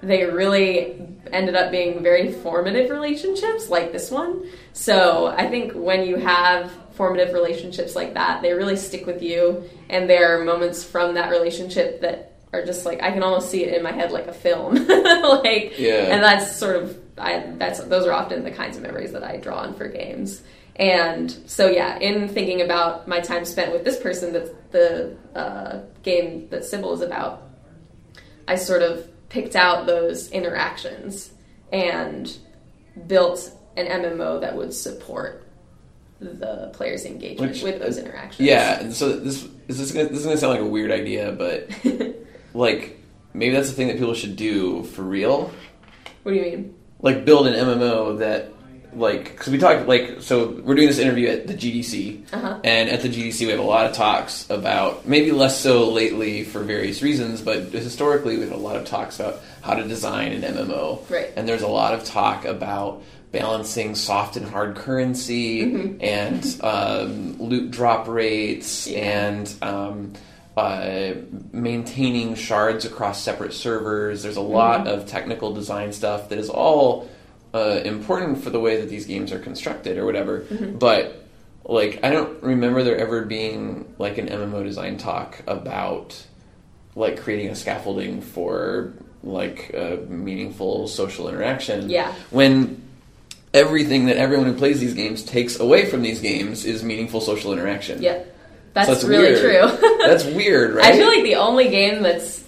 they really ended up being very formative relationships like this one. So I think when you have formative relationships like that, they really stick with you, and there are moments from that relationship that are just like I can almost see it in my head like a film, like Yeah. and that's sort of I that's those are often the kinds of memories that I draw on for games. And so yeah, in thinking about my time spent with this person that the uh, game that Cibele is about, I sort of picked out those interactions and built an MMO that would support the player's engagement Which- with those interactions. Yeah. And so this is this gonna, this is gonna sound like a weird idea, but like maybe that's the thing that people should do for real. What do you mean? Like build an MMO that like because we talked like so we're doing this interview at the GDC, Uh-huh. and at the GDC we have a lot of talks about maybe less so lately for various reasons, but historically we have a lot of talks about how to design an MMO, Right. And there's a lot of talk about balancing soft and hard currency Mm-hmm. and um, loot drop rates Yeah. and um, uh, maintaining shards across separate servers. There's a lot of technical design stuff that is all uh, important for the way that these games are constructed or whatever. But like, I don't remember there ever being like an MMO design talk about like creating a scaffolding for like uh, meaningful social interaction. Yeah. When everything that everyone who plays these games takes away from these games is meaningful social interaction. Yep. That's, So it's really weird. true. That's weird, right? I feel like the only game that's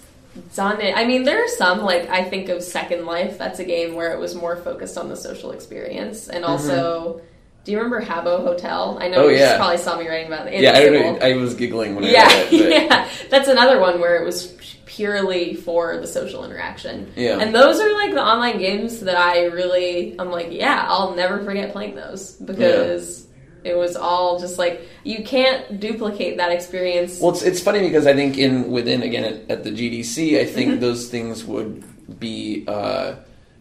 done it. I mean, there are some like I think of Second Life. That's a game where it was more focused on the social experience, and also. Do you remember Habbo Hotel? I know Mm-hmm. Oh, you yeah. probably saw me writing about it. yeah, I don't know. I was giggling when I yeah, read it. But yeah. That's another one where it was purely for the social interaction. Yeah. And those are like the online games that I really, I'm like, yeah, I'll never forget playing those because it was all just like you can't duplicate that experience. Well, it's, it's funny because I think in within again at, at the GDC, I think Mm-hmm. those things would be uh,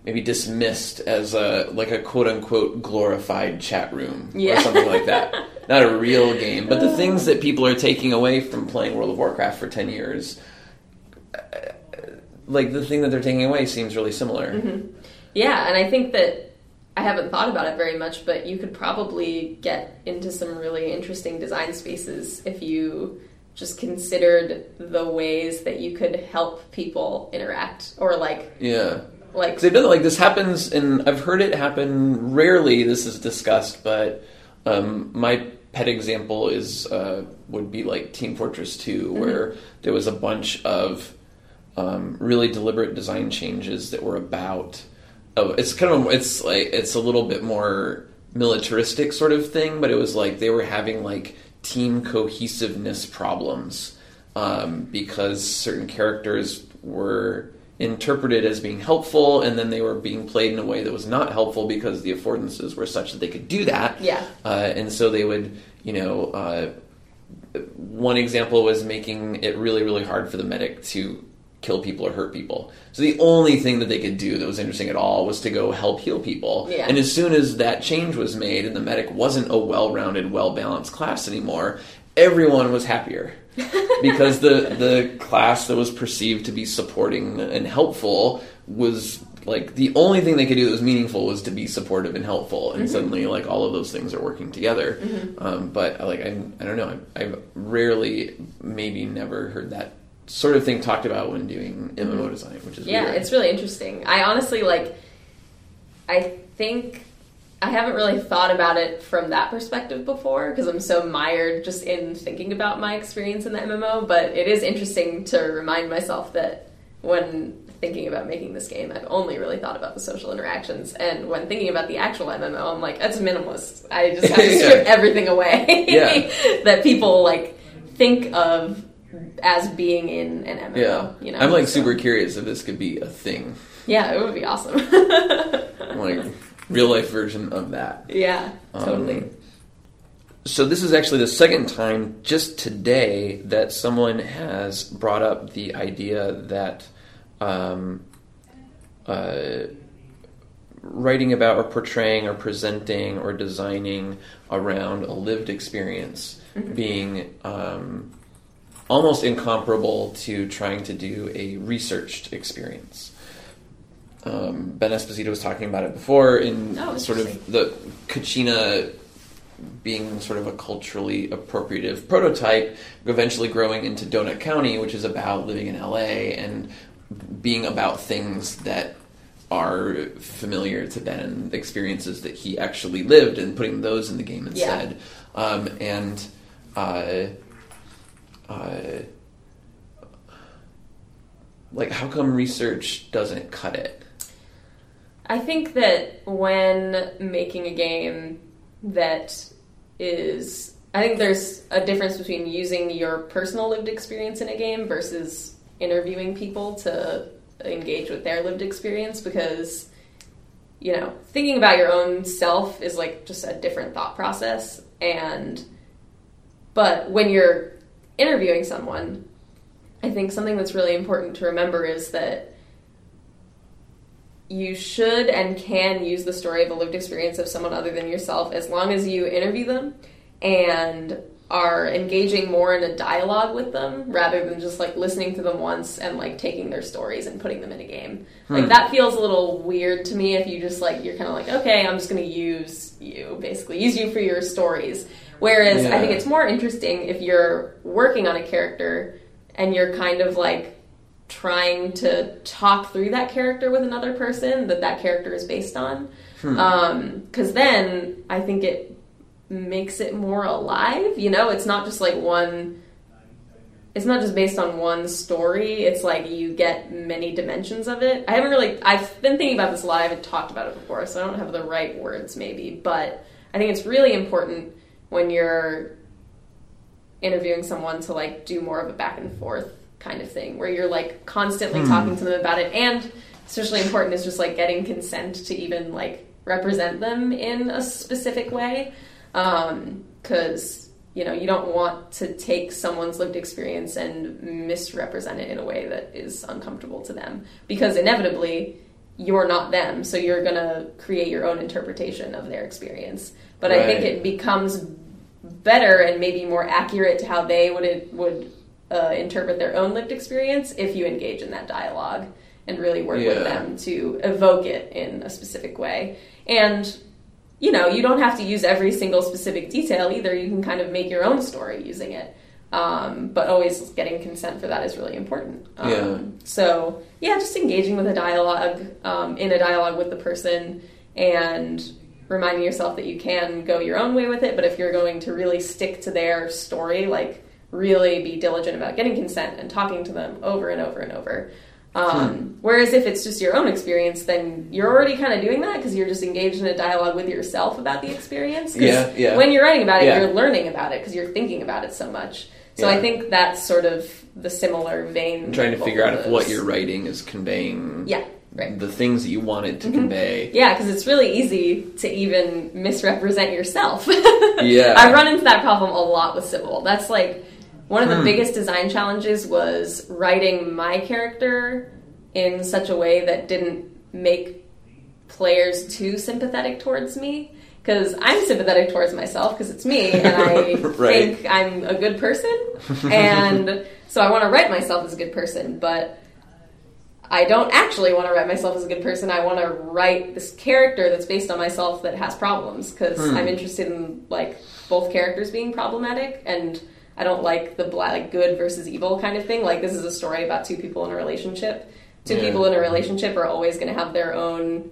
maybe dismissed as a like a quote unquote glorified chat room or something like that. Not a real game, but the things that people are taking away from playing World of Warcraft for ten years, uh, like the thing that they're taking away seems really similar. Mm-hmm. Yeah, and I think that I haven't thought about it very much, but you could probably get into some really interesting design spaces if you just considered the ways that you could help people interact or like Yeah. like they've done like this happens, and I've heard it happen rarely. This is discussed, but um, my pet example is uh, would be like Team Fortress 2 where there was a bunch of um, really deliberate design changes that were about. Oh, it's kind of it's like it's a little bit more militaristic sort of thing, but it was like they were having like team cohesiveness problems um, because certain characters were interpreted as being helpful, and then they were being played in a way that was not helpful because the affordances were such that they could do that. Yeah. Uh, and so they would, you know, uh, one example was making it really, really hard for the medic to kill people or hurt people. So the only thing that they could do that was interesting at all was to go help heal people. Yeah. And as soon as that change was made and the medic wasn't a well-rounded, well-balanced class anymore, everyone was happier. because the the class that was perceived to be supporting and helpful was like the only thing they could do that was meaningful was to be supportive and helpful and suddenly like all of those things are working together um, but like I, I don't know I, I've rarely maybe never heard that sort of thing talked about when doing MMO mm-hmm. design which is Yeah, weird. it's really interesting. I honestly like. I think I haven't really thought about it from that perspective before because I'm so mired just in thinking about my experience in the MMO. But it is interesting to remind myself that when thinking about making this game, I've only really thought about the social interactions. And when thinking about the actual MMO, I'm like, that's minimalist. I just have to Yeah. strip everything away Yeah. that people like think of as being in an MMO. yeah you know, I'm like So- super curious if this could be a thing yeah, it would be awesome. like real life version of that yeah, totally. Um, So this is actually the second time just today that someone has brought up the idea that um, uh, writing about or portraying or presenting or designing around a lived experience being um, almost incomparable to trying to do a researched experience. Um, ben Esposito was talking about it before in Oh, sort of the Kachina being sort of a culturally appropriative prototype, eventually growing into Donut County, which is about living in LA and being about things that are familiar to Ben and experiences that he actually lived and putting those in the game instead. Um, and uh, uh, like, how come research doesn't cut it? I think that when making a game that is, I think there's a difference between using your personal lived experience in a game versus interviewing people to engage with their lived experience because you know, thinking about your own self is like just a different thought process. And, but when you're interviewing someone, I think something that's really important to remember is that you should and can use the story of a lived experience of someone other than yourself as long as you interview them and are engaging more in a dialogue with them rather than just like listening to them once and like taking their stories and putting them in a game. Like Hmm. that feels a little weird to me if you just like you're kind of like okay, I'm just going to use you basically use you for your stories. Whereas I think it's more interesting if you're working on a character and you're kind of like trying to talk through that character with another person that that character is based on. Hmm. Um, because then I think it makes it more alive. You know, it's not just like one. It's not just based on one story. It's like you get many dimensions of it. I haven't really. I've been thinking about this a lot. I haven't talked about it before, so I don't have the right words, maybe. But I think it's really important when you're interviewing someone to like do more of a back and forth kind of thing where you're like constantly hmm. talking to them about it. And especially important is just like getting consent to even like represent them in a specific way. Um, because you know you don't want to take someone's lived experience and misrepresent it in a way that is uncomfortable to them. Because inevitably you're not them so you're going to create your own interpretation of their experience. But i think it becomes better and maybe more accurate to how they would would uh, interpret their own lived experience if you engage in that dialogue and really work Yeah. with them to evoke it in a specific way. And you know, you don't have to use every single specific detail either. You can kind of make your own story using it. Um, but always getting consent for that is really important. Um, Yeah. So yeah, just engaging with a dialogue um, in a dialogue with the person and reminding yourself that you can go your own way with it. But if you're going to really stick to their story, like really be diligent about getting consent and talking to them over and over and over. Um, Whereas if it's just your own experience, then you're already kind of doing that because you're just engaged in a dialogue with yourself about the experience. Yeah, yeah. When you're writing about it, Yeah. you're learning about it because you're thinking about it so much. So Yeah. I think that's sort of the similar vein. I'm trying to figure out if what you're writing is conveying Yeah, right. Mm-hmm. the things that you wanted to convey. Yeah, because it's really easy to even misrepresent yourself. Yeah. I run into that problem a lot with Cibele. That's like one of the Hmm. biggest design challenges was writing my character in such a way that didn't make players too sympathetic towards me. Because I'm sympathetic towards myself because it's me and I Right. think I'm a good person. and so I want to write myself as a good person, but I don't actually want to write myself as a good person. I want to write this character that's based on myself that has problems because Hmm. I'm interested in like both characters being problematic and I don't like the black, like good versus evil kind of thing. Like this is a story about two people in a relationship. Two Yeah. people in a relationship are always going to have their own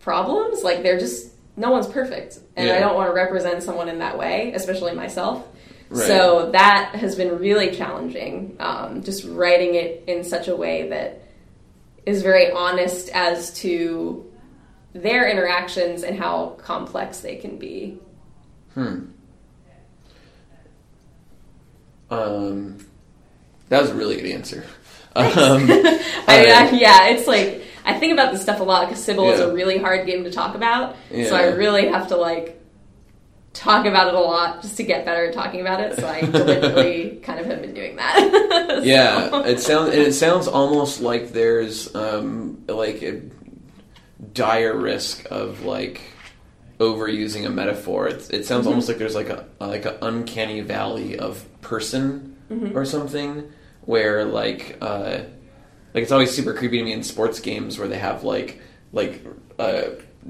problems. Like they're just no one's perfect, and I don't want to represent someone in that way, especially myself. Right. So that has been really challenging. Um, just writing it in such a way that is very honest as to their interactions and how complex they can be. Hmm. Um, that was a really good answer. Um, I, yeah, it's like I think about this stuff a lot because Cibele is a really hard game to talk about. So I really have to like talk about it a lot just to get better at talking about it. So I deliberately kind of have been doing that. yeah, it sounds and it sounds almost like there's um, like a dire risk of like overusing a metaphor. It, it sounds almost like there's like a like an uncanny valley of person or something where like uh, like it's always super creepy to me in sports games where they have like like uh,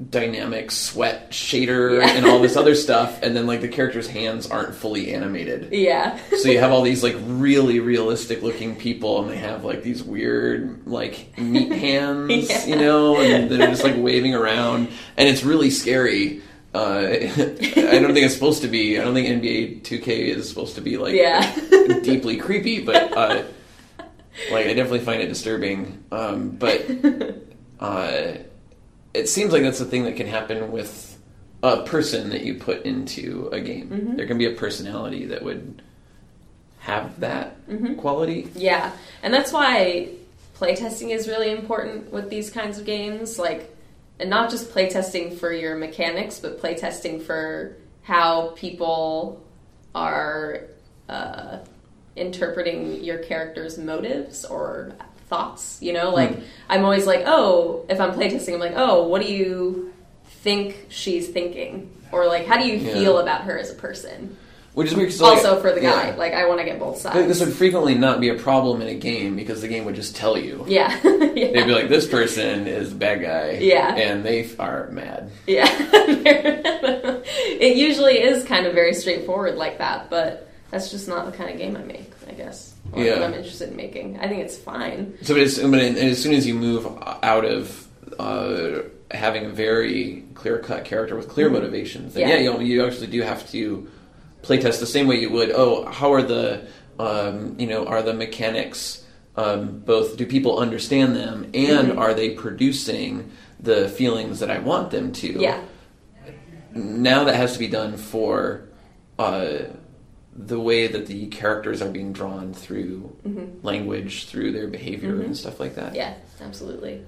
dynamic sweat shader Yeah. and all this other stuff, and then like the character's hands aren't fully animated. yeah. So you have all these like really realistic looking people, and they have like these weird like meat hands, Yeah. you know, and they're just like waving around, and it's really scary. Uh, I don't think it's supposed to be. I don't think NBA 2K is supposed to be like Yeah. deeply creepy, but uh, like I definitely find it disturbing. Um, but uh, it seems like that's a thing that can happen with a person that you put into a game. Mm-hmm. There can be a personality that would have that Mm-hmm. quality. Yeah, and that's why playtesting is really important with these kinds of games. Like, and not just playtesting for your mechanics, but playtesting for how people are uh, interpreting your character's motives or thoughts. You know, hmm. like I'm always like, oh, if I'm playtesting, I'm like, oh, what do you think she's thinking, or like, how do you Yeah. feel about her as a person? Which is weird. 'cause, like, also for the guy, yeah. like I want to get both Th- sides. This would frequently not be a problem in a game because the game would just tell you. yeah, yeah. They'd be like, "This person is the bad guy," Yeah. and they are mad. Yeah. it usually is kind of very straightforward like that, but that's just not the kind of game I make, I guess. Or Yeah. that I'm interested in making. I think it's fine. So, but, but as soon as you move out of uh, having a very clear cut character with clear motivations, then yeah, Yeah. you, you actually do have to playtest the same way you would. Oh, how are the um, you know are the mechanics um, both? Do people understand them, and are they producing the feelings that I want them to? Yeah. now that has to be done for uh, the way that the characters are being drawn through mm-hmm. language, through their behavior and mm-hmm. stuff like that. Yeah, absolutely.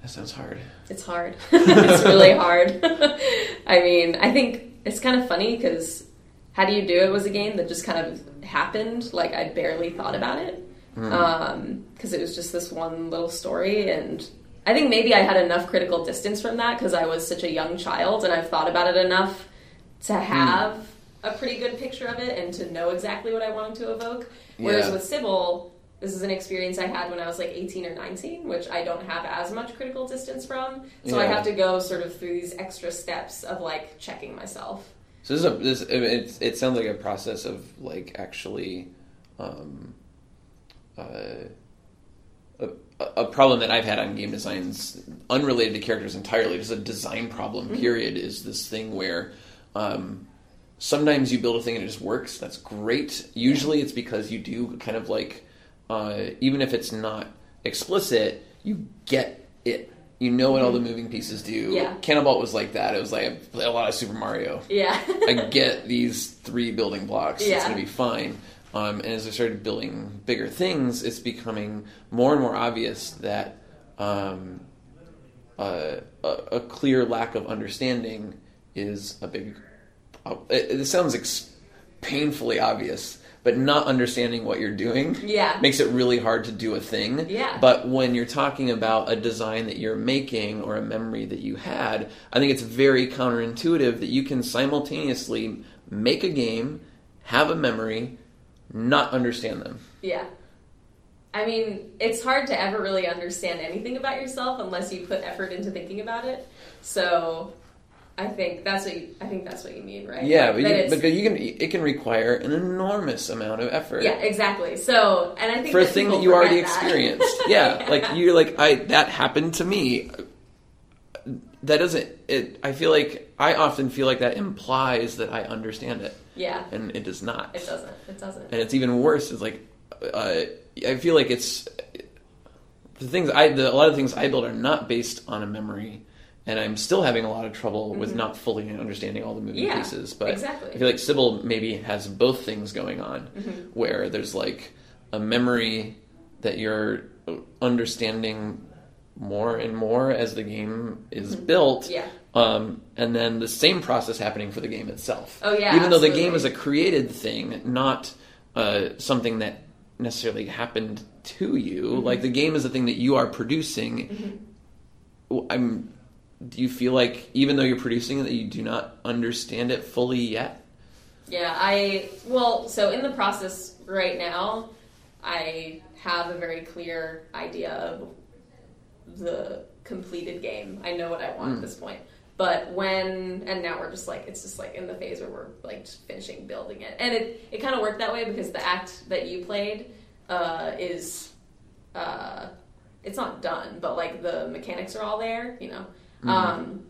That sounds hard. It's hard. it's really hard. I mean, I think it's kind of funny because How Do You Do It was a game that just kind of happened. Like, I barely thought about it. Hmm. Um, because it was just this one little story. And I think maybe I had enough critical distance from that because I was such a young child and I've thought about it enough to hmm. have a pretty good picture of it and to know exactly what I wanted to evoke. Whereas Yeah. with Cibele, this is an experience I had when I was like 18 or 19, which I don't have as much critical distance from. So I have to go sort of through these extra steps of like checking myself. So this is a this it, it sounds like a process of like actually um, uh, a, a problem that I've had on game designs unrelated to characters entirely, just a design problem. Period is this thing where um, sometimes you build a thing and it just works. That's great. Usually it's because you do kind of like uh, even if it's not explicit, you get it. You know what all the moving pieces do. Yeah. Canabalt was like that. It was like a, a lot of Super Mario. Yeah. I get these three building blocks. It's going to be fine. Um, and as I started building bigger things, it's becoming more and more obvious that um, uh, a, a clear lack of understanding is a big. Uh, it, it sounds ex- painfully obvious, but not understanding what you're doing Yeah. makes it really hard to do a thing. Yeah. But when you're talking about a design that you're making or a memory that you had, I think it's very counterintuitive that you can simultaneously make a game, have a memory, not understand them. Yeah. I mean, it's hard to ever really understand anything about yourself unless you put effort into thinking about it. So, I think that's what you, I think that's what you mean, right? Yeah, Like, but you, you can, it can require an enormous amount of effort. yeah, exactly. So, and I think for a thing that you already that. experienced. yeah, like you're like I that happened to me. That doesn't it I feel like I often feel like that implies that I understand it yeah, and it does not. it doesn't. It doesn't. And it's even worse It's like uh, I feel like it's the things I the, a lot of things I build are not based on a memory and I'm still having a lot of trouble with not fully understanding all the moving Mm-hmm. Yeah, pieces. But exactly. I feel like Cibele maybe has both things going on, Mm-hmm. where there's like a memory that you're understanding more and more as the game is built. Mm-hmm. Yeah. Um, and then the same process happening for the game itself. Oh, yeah, Even though the game is a created thing, not uh, something that necessarily happened to you. Mm-hmm. Like the game is a thing that you are producing. Well, I'm. Do you feel like even though you're producing it, that you do not understand it fully yet? Yeah, I well, so in the process right now, I have a very clear idea of the completed game. I know what I want at this point. But when and now we're just like it's just like in the phase where we're like just finishing building it, and it it kind of worked that way because the act that you played uh, is uh, it's not done, but like the mechanics are all there, you know. Um,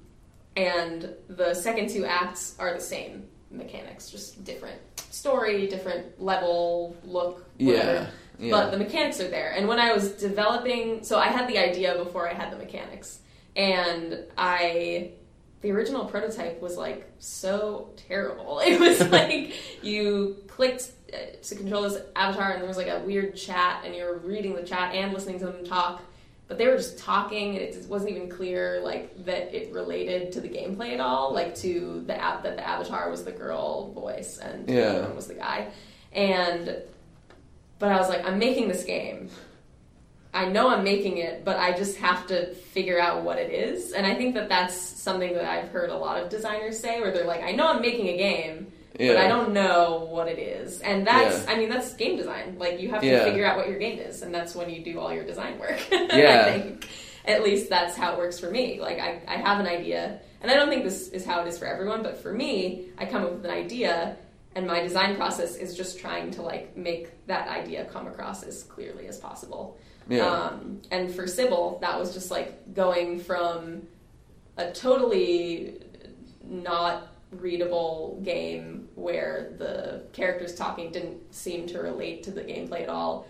and the second two acts are the same mechanics, just different story, different level, look, whatever. Yeah, yeah. But the mechanics are there. And when I was developing, so I had the idea before I had the mechanics, and I. The original prototype was like so terrible. It was like you clicked uh, to control this avatar, and there was like a weird chat, and you were reading the chat and listening to them talk, but they were just talking. and It wasn't even clear like that it related to the gameplay at all, like to the app that the avatar was the girl voice and Yeah. the one was the guy. And but I was like, I'm making this game. I know I'm making it, but I just have to figure out what it is. And I think that that's something that I've heard a lot of designers say, where they're like, I know I'm making a game, but I don't know what it is. And that's, Yeah. I mean, that's game design. Like, you have to Yeah. figure out what your game is, and that's when you do all your design work. Yeah. I think. At least that's how it works for me. Like, I, I have an idea, and I don't think this is how it is for everyone, but for me, I come up with an idea, and my design process is just trying to, like, make that idea come across as clearly as possible. Yeah. Um, and for Cibele, that was just like going from a totally not readable game where the characters talking didn't seem to relate to the gameplay at all,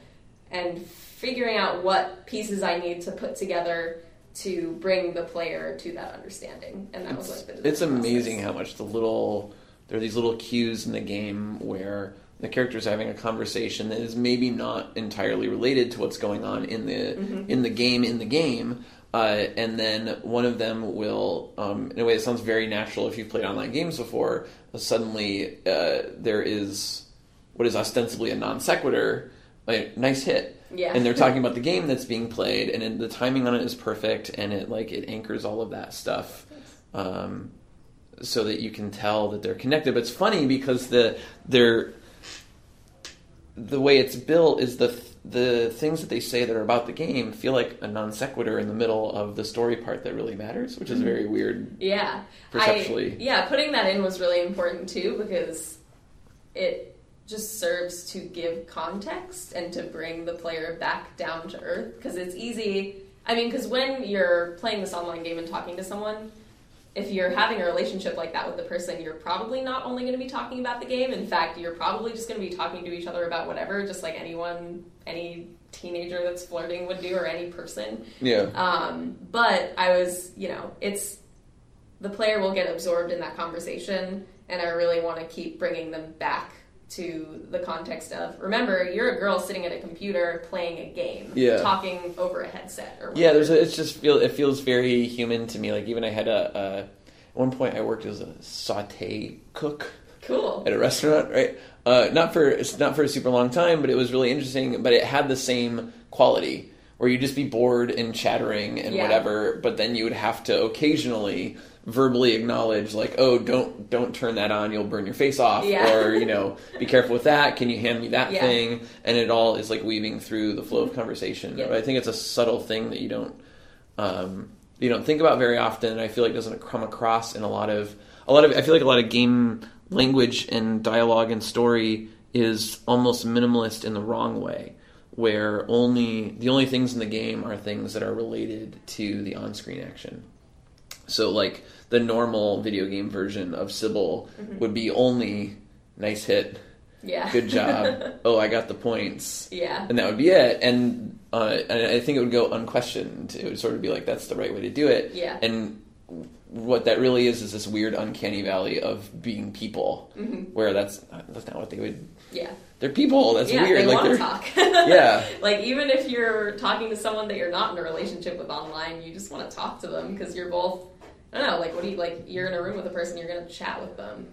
and figuring out what pieces I need to put together to bring the player to that understanding. And that was like the it's amazing how much the little there are these little cues in the game where the character's having a conversation that is maybe not entirely related to what's going on in the Mm-hmm. in the game in the game uh, and then one of them will um, in a way that sounds very natural if you've played online games before suddenly uh, there is what is ostensibly a non sequitur like nice hit Yeah. and they're talking about the game that's being played and the timing on it is perfect and it like it anchors all of that stuff um, so that you can tell that they're connected but it's funny because the they're the way it's built is the the things that they say that are about the game feel like a non sequitur in the middle of the story part that really matters which is mm-hmm. very weird Yeah. Perceptually. I, yeah, putting that in was really important too because it just serves to give context and to bring the player back down to earth because it's easy. I mean, because when you're playing this online game and talking to someone, if you're having a relationship like that with the person, you're probably not only going to be talking about the game. In fact, you're probably just going to be talking to each other about whatever, just like anyone, any teenager that's flirting would do, or any person. yeah Um, but I was, you know, it's the player will get absorbed in that conversation, and I really want to keep bringing them back to the context of remember, you're a girl sitting at a computer playing a game, Yeah. talking over a headset or yeah there's a, it's just feel it feels very human to me like even i had a, a at one point i worked as a saute cook cool. at a restaurant, right? Uh, not for it's not for a super long time, but it was really interesting. But it had the same quality where you'd just be bored and chattering and Yeah. whatever. But then you would have to occasionally verbally acknowledge, like, "Oh, don't don't turn that on; you'll burn your face off," Yeah. or you know, "Be careful with that. Can you hand me that Yeah. thing?" And it all is like weaving through the flow of conversation. I think it's a subtle thing that you don't um, you don't think about very often, and I feel like doesn't come across in a lot of a lot of. I feel like a lot of game language and dialogue and story is almost minimalist in the wrong way, where only the only things in the game are things that are related to the on-screen action. So, like the normal video game version of Cibele would be only nice hit, Yeah. good job. oh, I got the points yeah. and that would be it. And uh, and I think it would go unquestioned. It would sort of be like that's the right way to do it. Yeah. And what that really is is this weird uncanny valley of being people, where that's that's not what they would. Yeah. They're people. That's yeah, weird. they like want to talk. Yeah. like even if you're talking to someone that you're not in a relationship with online, you just want to talk to them because you're both. I don't know. Like, what do you like? You're in a room with a person. You're gonna chat with them.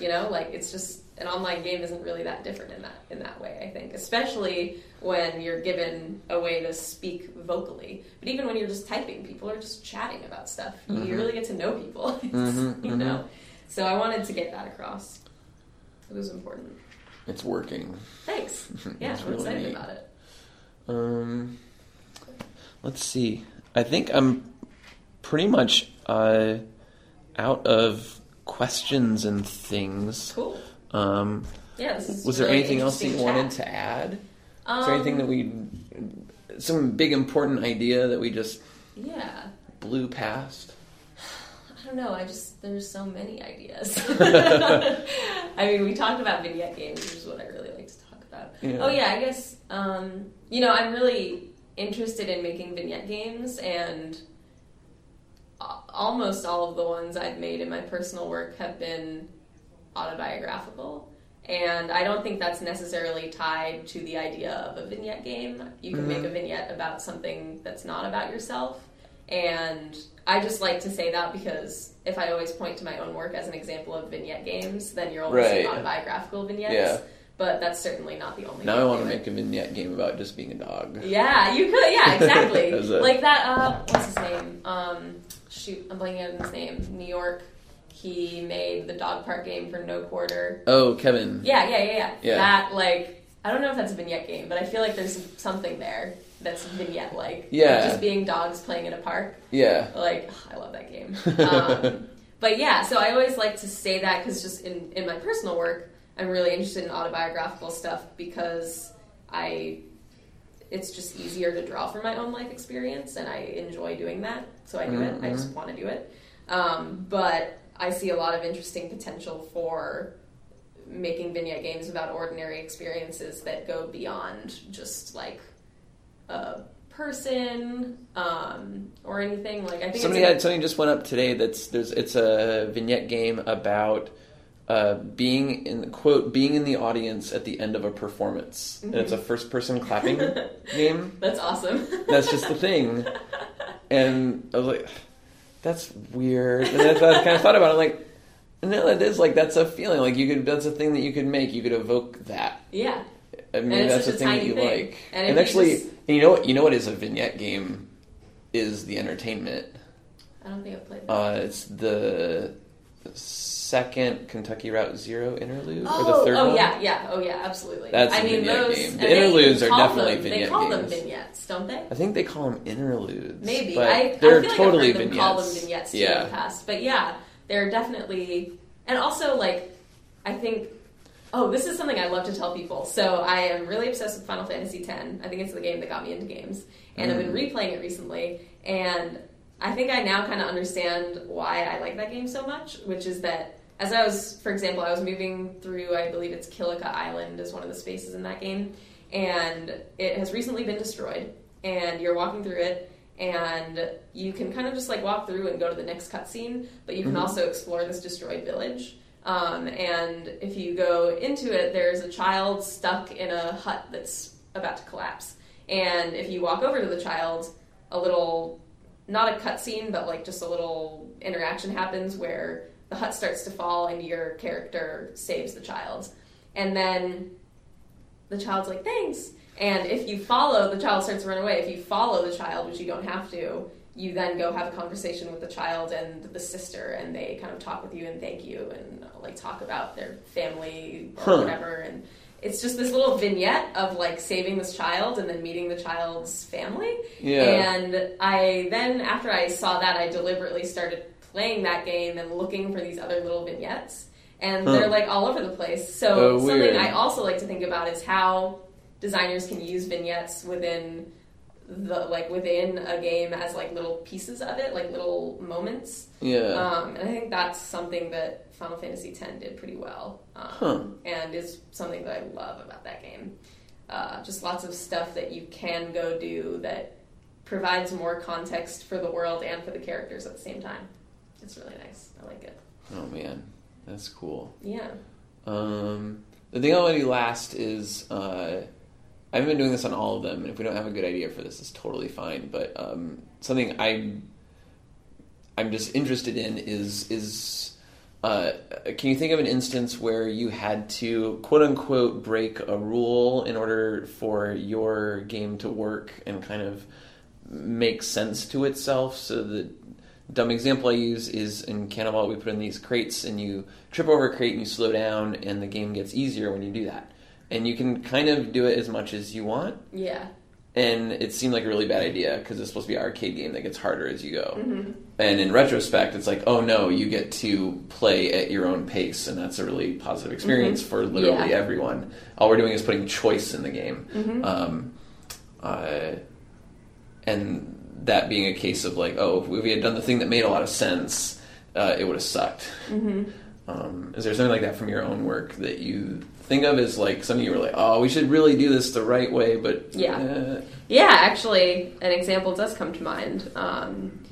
You know, like it's just an online game isn't really that different in that in that way. I think, especially when you're given a way to speak vocally. But even when you're just typing, people are just chatting about stuff. You really get to know people. Mhm, you know. So I wanted to get that across. It was important. it's working. Thanks. Yeah, I'm really excited neat. about it. Um, let's see. I think I'm pretty much uh, out of questions and things. Cool. Um, Yeah, was there really anything else that you interesting wanted to add? Um, Is there anything that we, some big important idea that we just Yeah, blew past? I don't know. I just there's so many ideas. I mean, we talked about vignette games, which is what I really like to talk about. Yeah. Oh yeah, I guess um, you know I'm really interested in making vignette games, and almost all of the ones I've made in my personal work have been autobiographical. And I don't think that's necessarily tied to the idea of a vignette game. You can make mm-hmm. a vignette about something that's not about yourself. And I just like to say that because if I always point to my own work as an example of vignette games, then you're always seeing autobiographical vignettes. Yeah. But that's certainly not the only Now I want to make a vignette game about just being a dog. Yeah, you could. Yeah, exactly. Like that. Uh, what's his name? Um, shoot, I'm blanking on his name. New York. He made the dog park game for no quarter. Oh, Kevin. Yeah, yeah, yeah, yeah. Yeah. That like I don't know if that's a vignette game, but I feel like there's something there that's vignette like. Yeah. just being dogs playing in a park. Yeah. Like I love that game. Um, but yeah, so I always like to say that because just in in my personal work, I'm really interested in autobiographical stuff because I it's just easier to draw from my own life experience and I enjoy doing that. So I do it. I just want to do it. Um, but I see a lot of interesting potential for making vignette games about ordinary experiences that go beyond just like a person um, or anything. Like I think Somebody had something just went up today. That's there's it's a vignette game about uh, being in quote being in the audience at the end of a performance, and it's a first person clapping game. That's awesome. That's just the thing. And I was like, that's weird. And then I kind of thought about it, like, no, that is like that's a feeling. Like you could, that's a thing that you could make. You could evoke that. yeah. I mean, And that's a thing that you thing. like. And And, actually, just- and you know what? You know what is a vignette game? Is the entertainment. I don't think I've played that. Uh, it's the second Kentucky Route Zero interlude, or oh, the third oh one. yeah, yeah, oh yeah, absolutely. That's I a mean, vignette those game. The they interludes are definitely them, They vignette call them vignettes, don't they? I think they call them interludes. Maybe I, I they're feel like totally I've heard them vignettes. call them vignettes too yeah. in the past, but yeah, they're definitely. And also, like, I think. Oh, this is something I love to tell people. So I am really obsessed with Final Fantasy X. I think it's the game that got me into games, and I've been Mm. replaying it recently, and I think I now kind of understand why I like that game so much, which is that as I was, for example, I was moving through, I believe it's Kilika Island is one of the spaces in that game, and it has recently been destroyed, and you're walking through it, and you can kind of just like walk through and go to the next cutscene, but you can Mhm. also explore this destroyed village. Um, and if you go into it, there's a child stuck in a hut that's about to collapse. And if you walk over to the child, a little, not a cutscene, but like just a little interaction happens where the hut starts to fall and your character saves the child. And then the child's like, thanks. And if you follow, the child starts to run away. If you follow the child, which you don't have to, you then go have a conversation with the child and the sister, and they kind of talk with you and thank you and like talk about their family or Huh. whatever. And it's just this little vignette of like saving this child and then meeting the child's family. Yeah. And I then, after I saw that, I deliberately started playing that game and looking for these other little vignettes. And Huh. they're like all over the place. So Oh, something weird. I also like to think about is how designers can use vignettes within the like within a game as like little pieces of it, like little moments. yeah. Um, and I think that's something that Final Fantasy X did pretty well, um, Huh. and is something that I love about that game. Uh, just lots of stuff that you can go do that provides more context for the world and for the characters at the same time. It's really nice. I like it. oh man, that's cool. Yeah. Um, the thing I want to do last is uh, I haven't been doing this on all of them, and if we don't have a good idea for this, it's totally fine. But um, something I I'm just interested in is is uh, can you think of an instance where you had to quote unquote break a rule in order for your game to work and kind of make sense to itself? So the dumb example I use is in Canabalt, we put in these crates and you trip over a crate and you slow down, and the game gets easier when you do that. And you can kind of do it as much as you want, Yeah. And it seemed like a really bad idea because it's supposed to be an arcade game that gets harder as you go. Mm-hmm. And in retrospect, it's like, oh no, you get to play at your own pace, and that's a really positive experience for literally Mm-hmm. Yeah. everyone. All we're doing is putting choice in the game. Mm-hmm. Um, uh, and that being a case of like, oh, if we had done the thing that made a lot of sense, uh, it would have sucked. Mm-hmm. Um, is there something like that from your own work that you think of as like something you were like, oh, we should really do this the right way, but Yeah. eh, Yeah, actually, an example does come to mind. Um,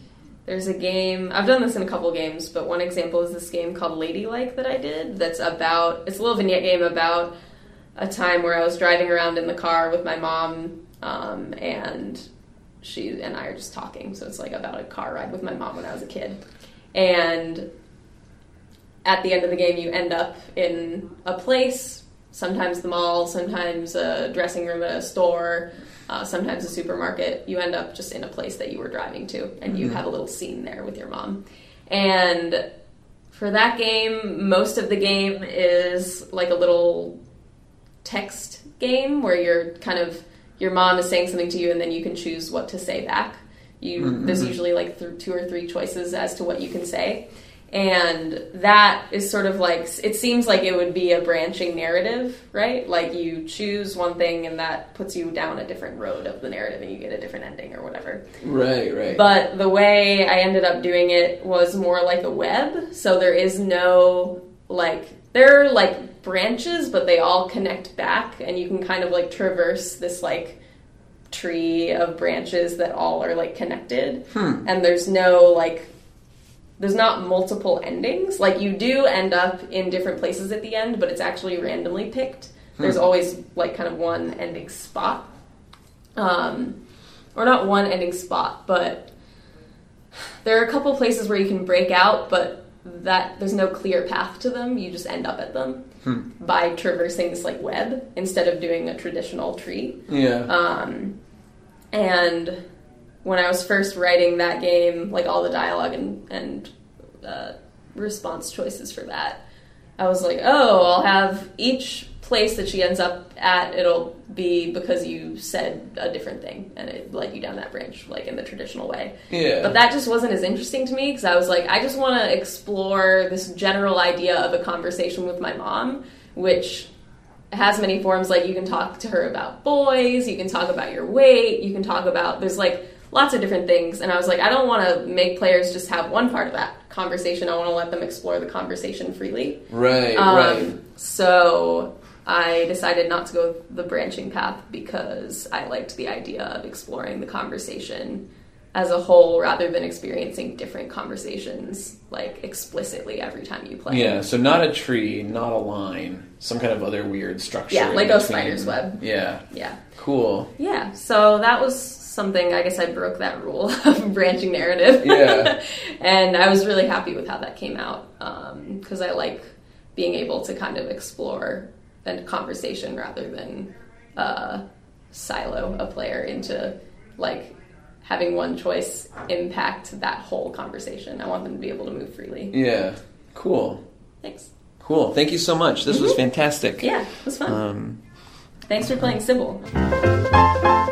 there's a game. I've done this in a couple games, but one example is this game called Ladylike that I did. That's about. It's a little vignette game about a time where I was driving around in the car with my mom, um, and she and I are just talking. So it's like about a car ride with my mom when I was a kid, and at the end of the game, you end up in a place. Sometimes the mall, sometimes a dressing room at a store, uh, sometimes a supermarket. You end up just in a place that you were driving to, and you have a little scene there with your mom. And for that game, most of the game is like a little text game where you're kind of your mom is saying something to you, and then you can choose what to say back. You there's usually like th- two or three choices as to what you can say. And that is sort of like, it seems like it would be a branching narrative, right? Like you choose one thing and that puts you down a different road of the narrative and you get a different ending or whatever. Right, right. But the way I ended up doing it was more like a web. So there is no, like, there are like branches, but they all connect back and you can kind of like traverse this like tree of branches that all are like connected. Hmm. And there's no like there's not multiple endings. Like you do end up in different places at the end, but it's actually randomly picked. There's always like kind of one ending spot. Um, or not one ending spot, but there are a couple places where you can break out, but that there's no clear path to them. You just end up at them by traversing this like web instead of doing a traditional tree. yeah. Um, and when I was first writing that game, like all the dialogue and, and uh, response choices for that, I was like, oh, I'll have each place that she ends up at, it'll be because you said a different thing and it led you down that branch, like in the traditional way. yeah. But that just wasn't as interesting to me because I was like, I just want to explore this general idea of a conversation with my mom, which has many forms. Like, you can talk to her about boys, you can talk about your weight, you can talk about, there's like lots of different things. And I was like, I don't want to make players just have one part of that conversation. I want to let them explore the conversation freely. right, Um, right. So I decided not to go the branching path because I liked the idea of exploring the conversation as a whole rather than experiencing different conversations like explicitly every time you play. Yeah, so not a tree, not a line, some kind of other weird structure. Yeah, like a spider's web. Yeah, Yeah. cool. Yeah. So that was something I guess I broke that rule of branching narrative. Yeah. and I was really happy with how that came out because I like being able to kind of explore a conversation rather than uh, silo a player into like having one choice impact that whole conversation. I want them to be able to move freely. Yeah, cool. Thanks. Cool. Thank you so much. This was fantastic. Yeah, it was fun. Um, Thanks for playing Cibele.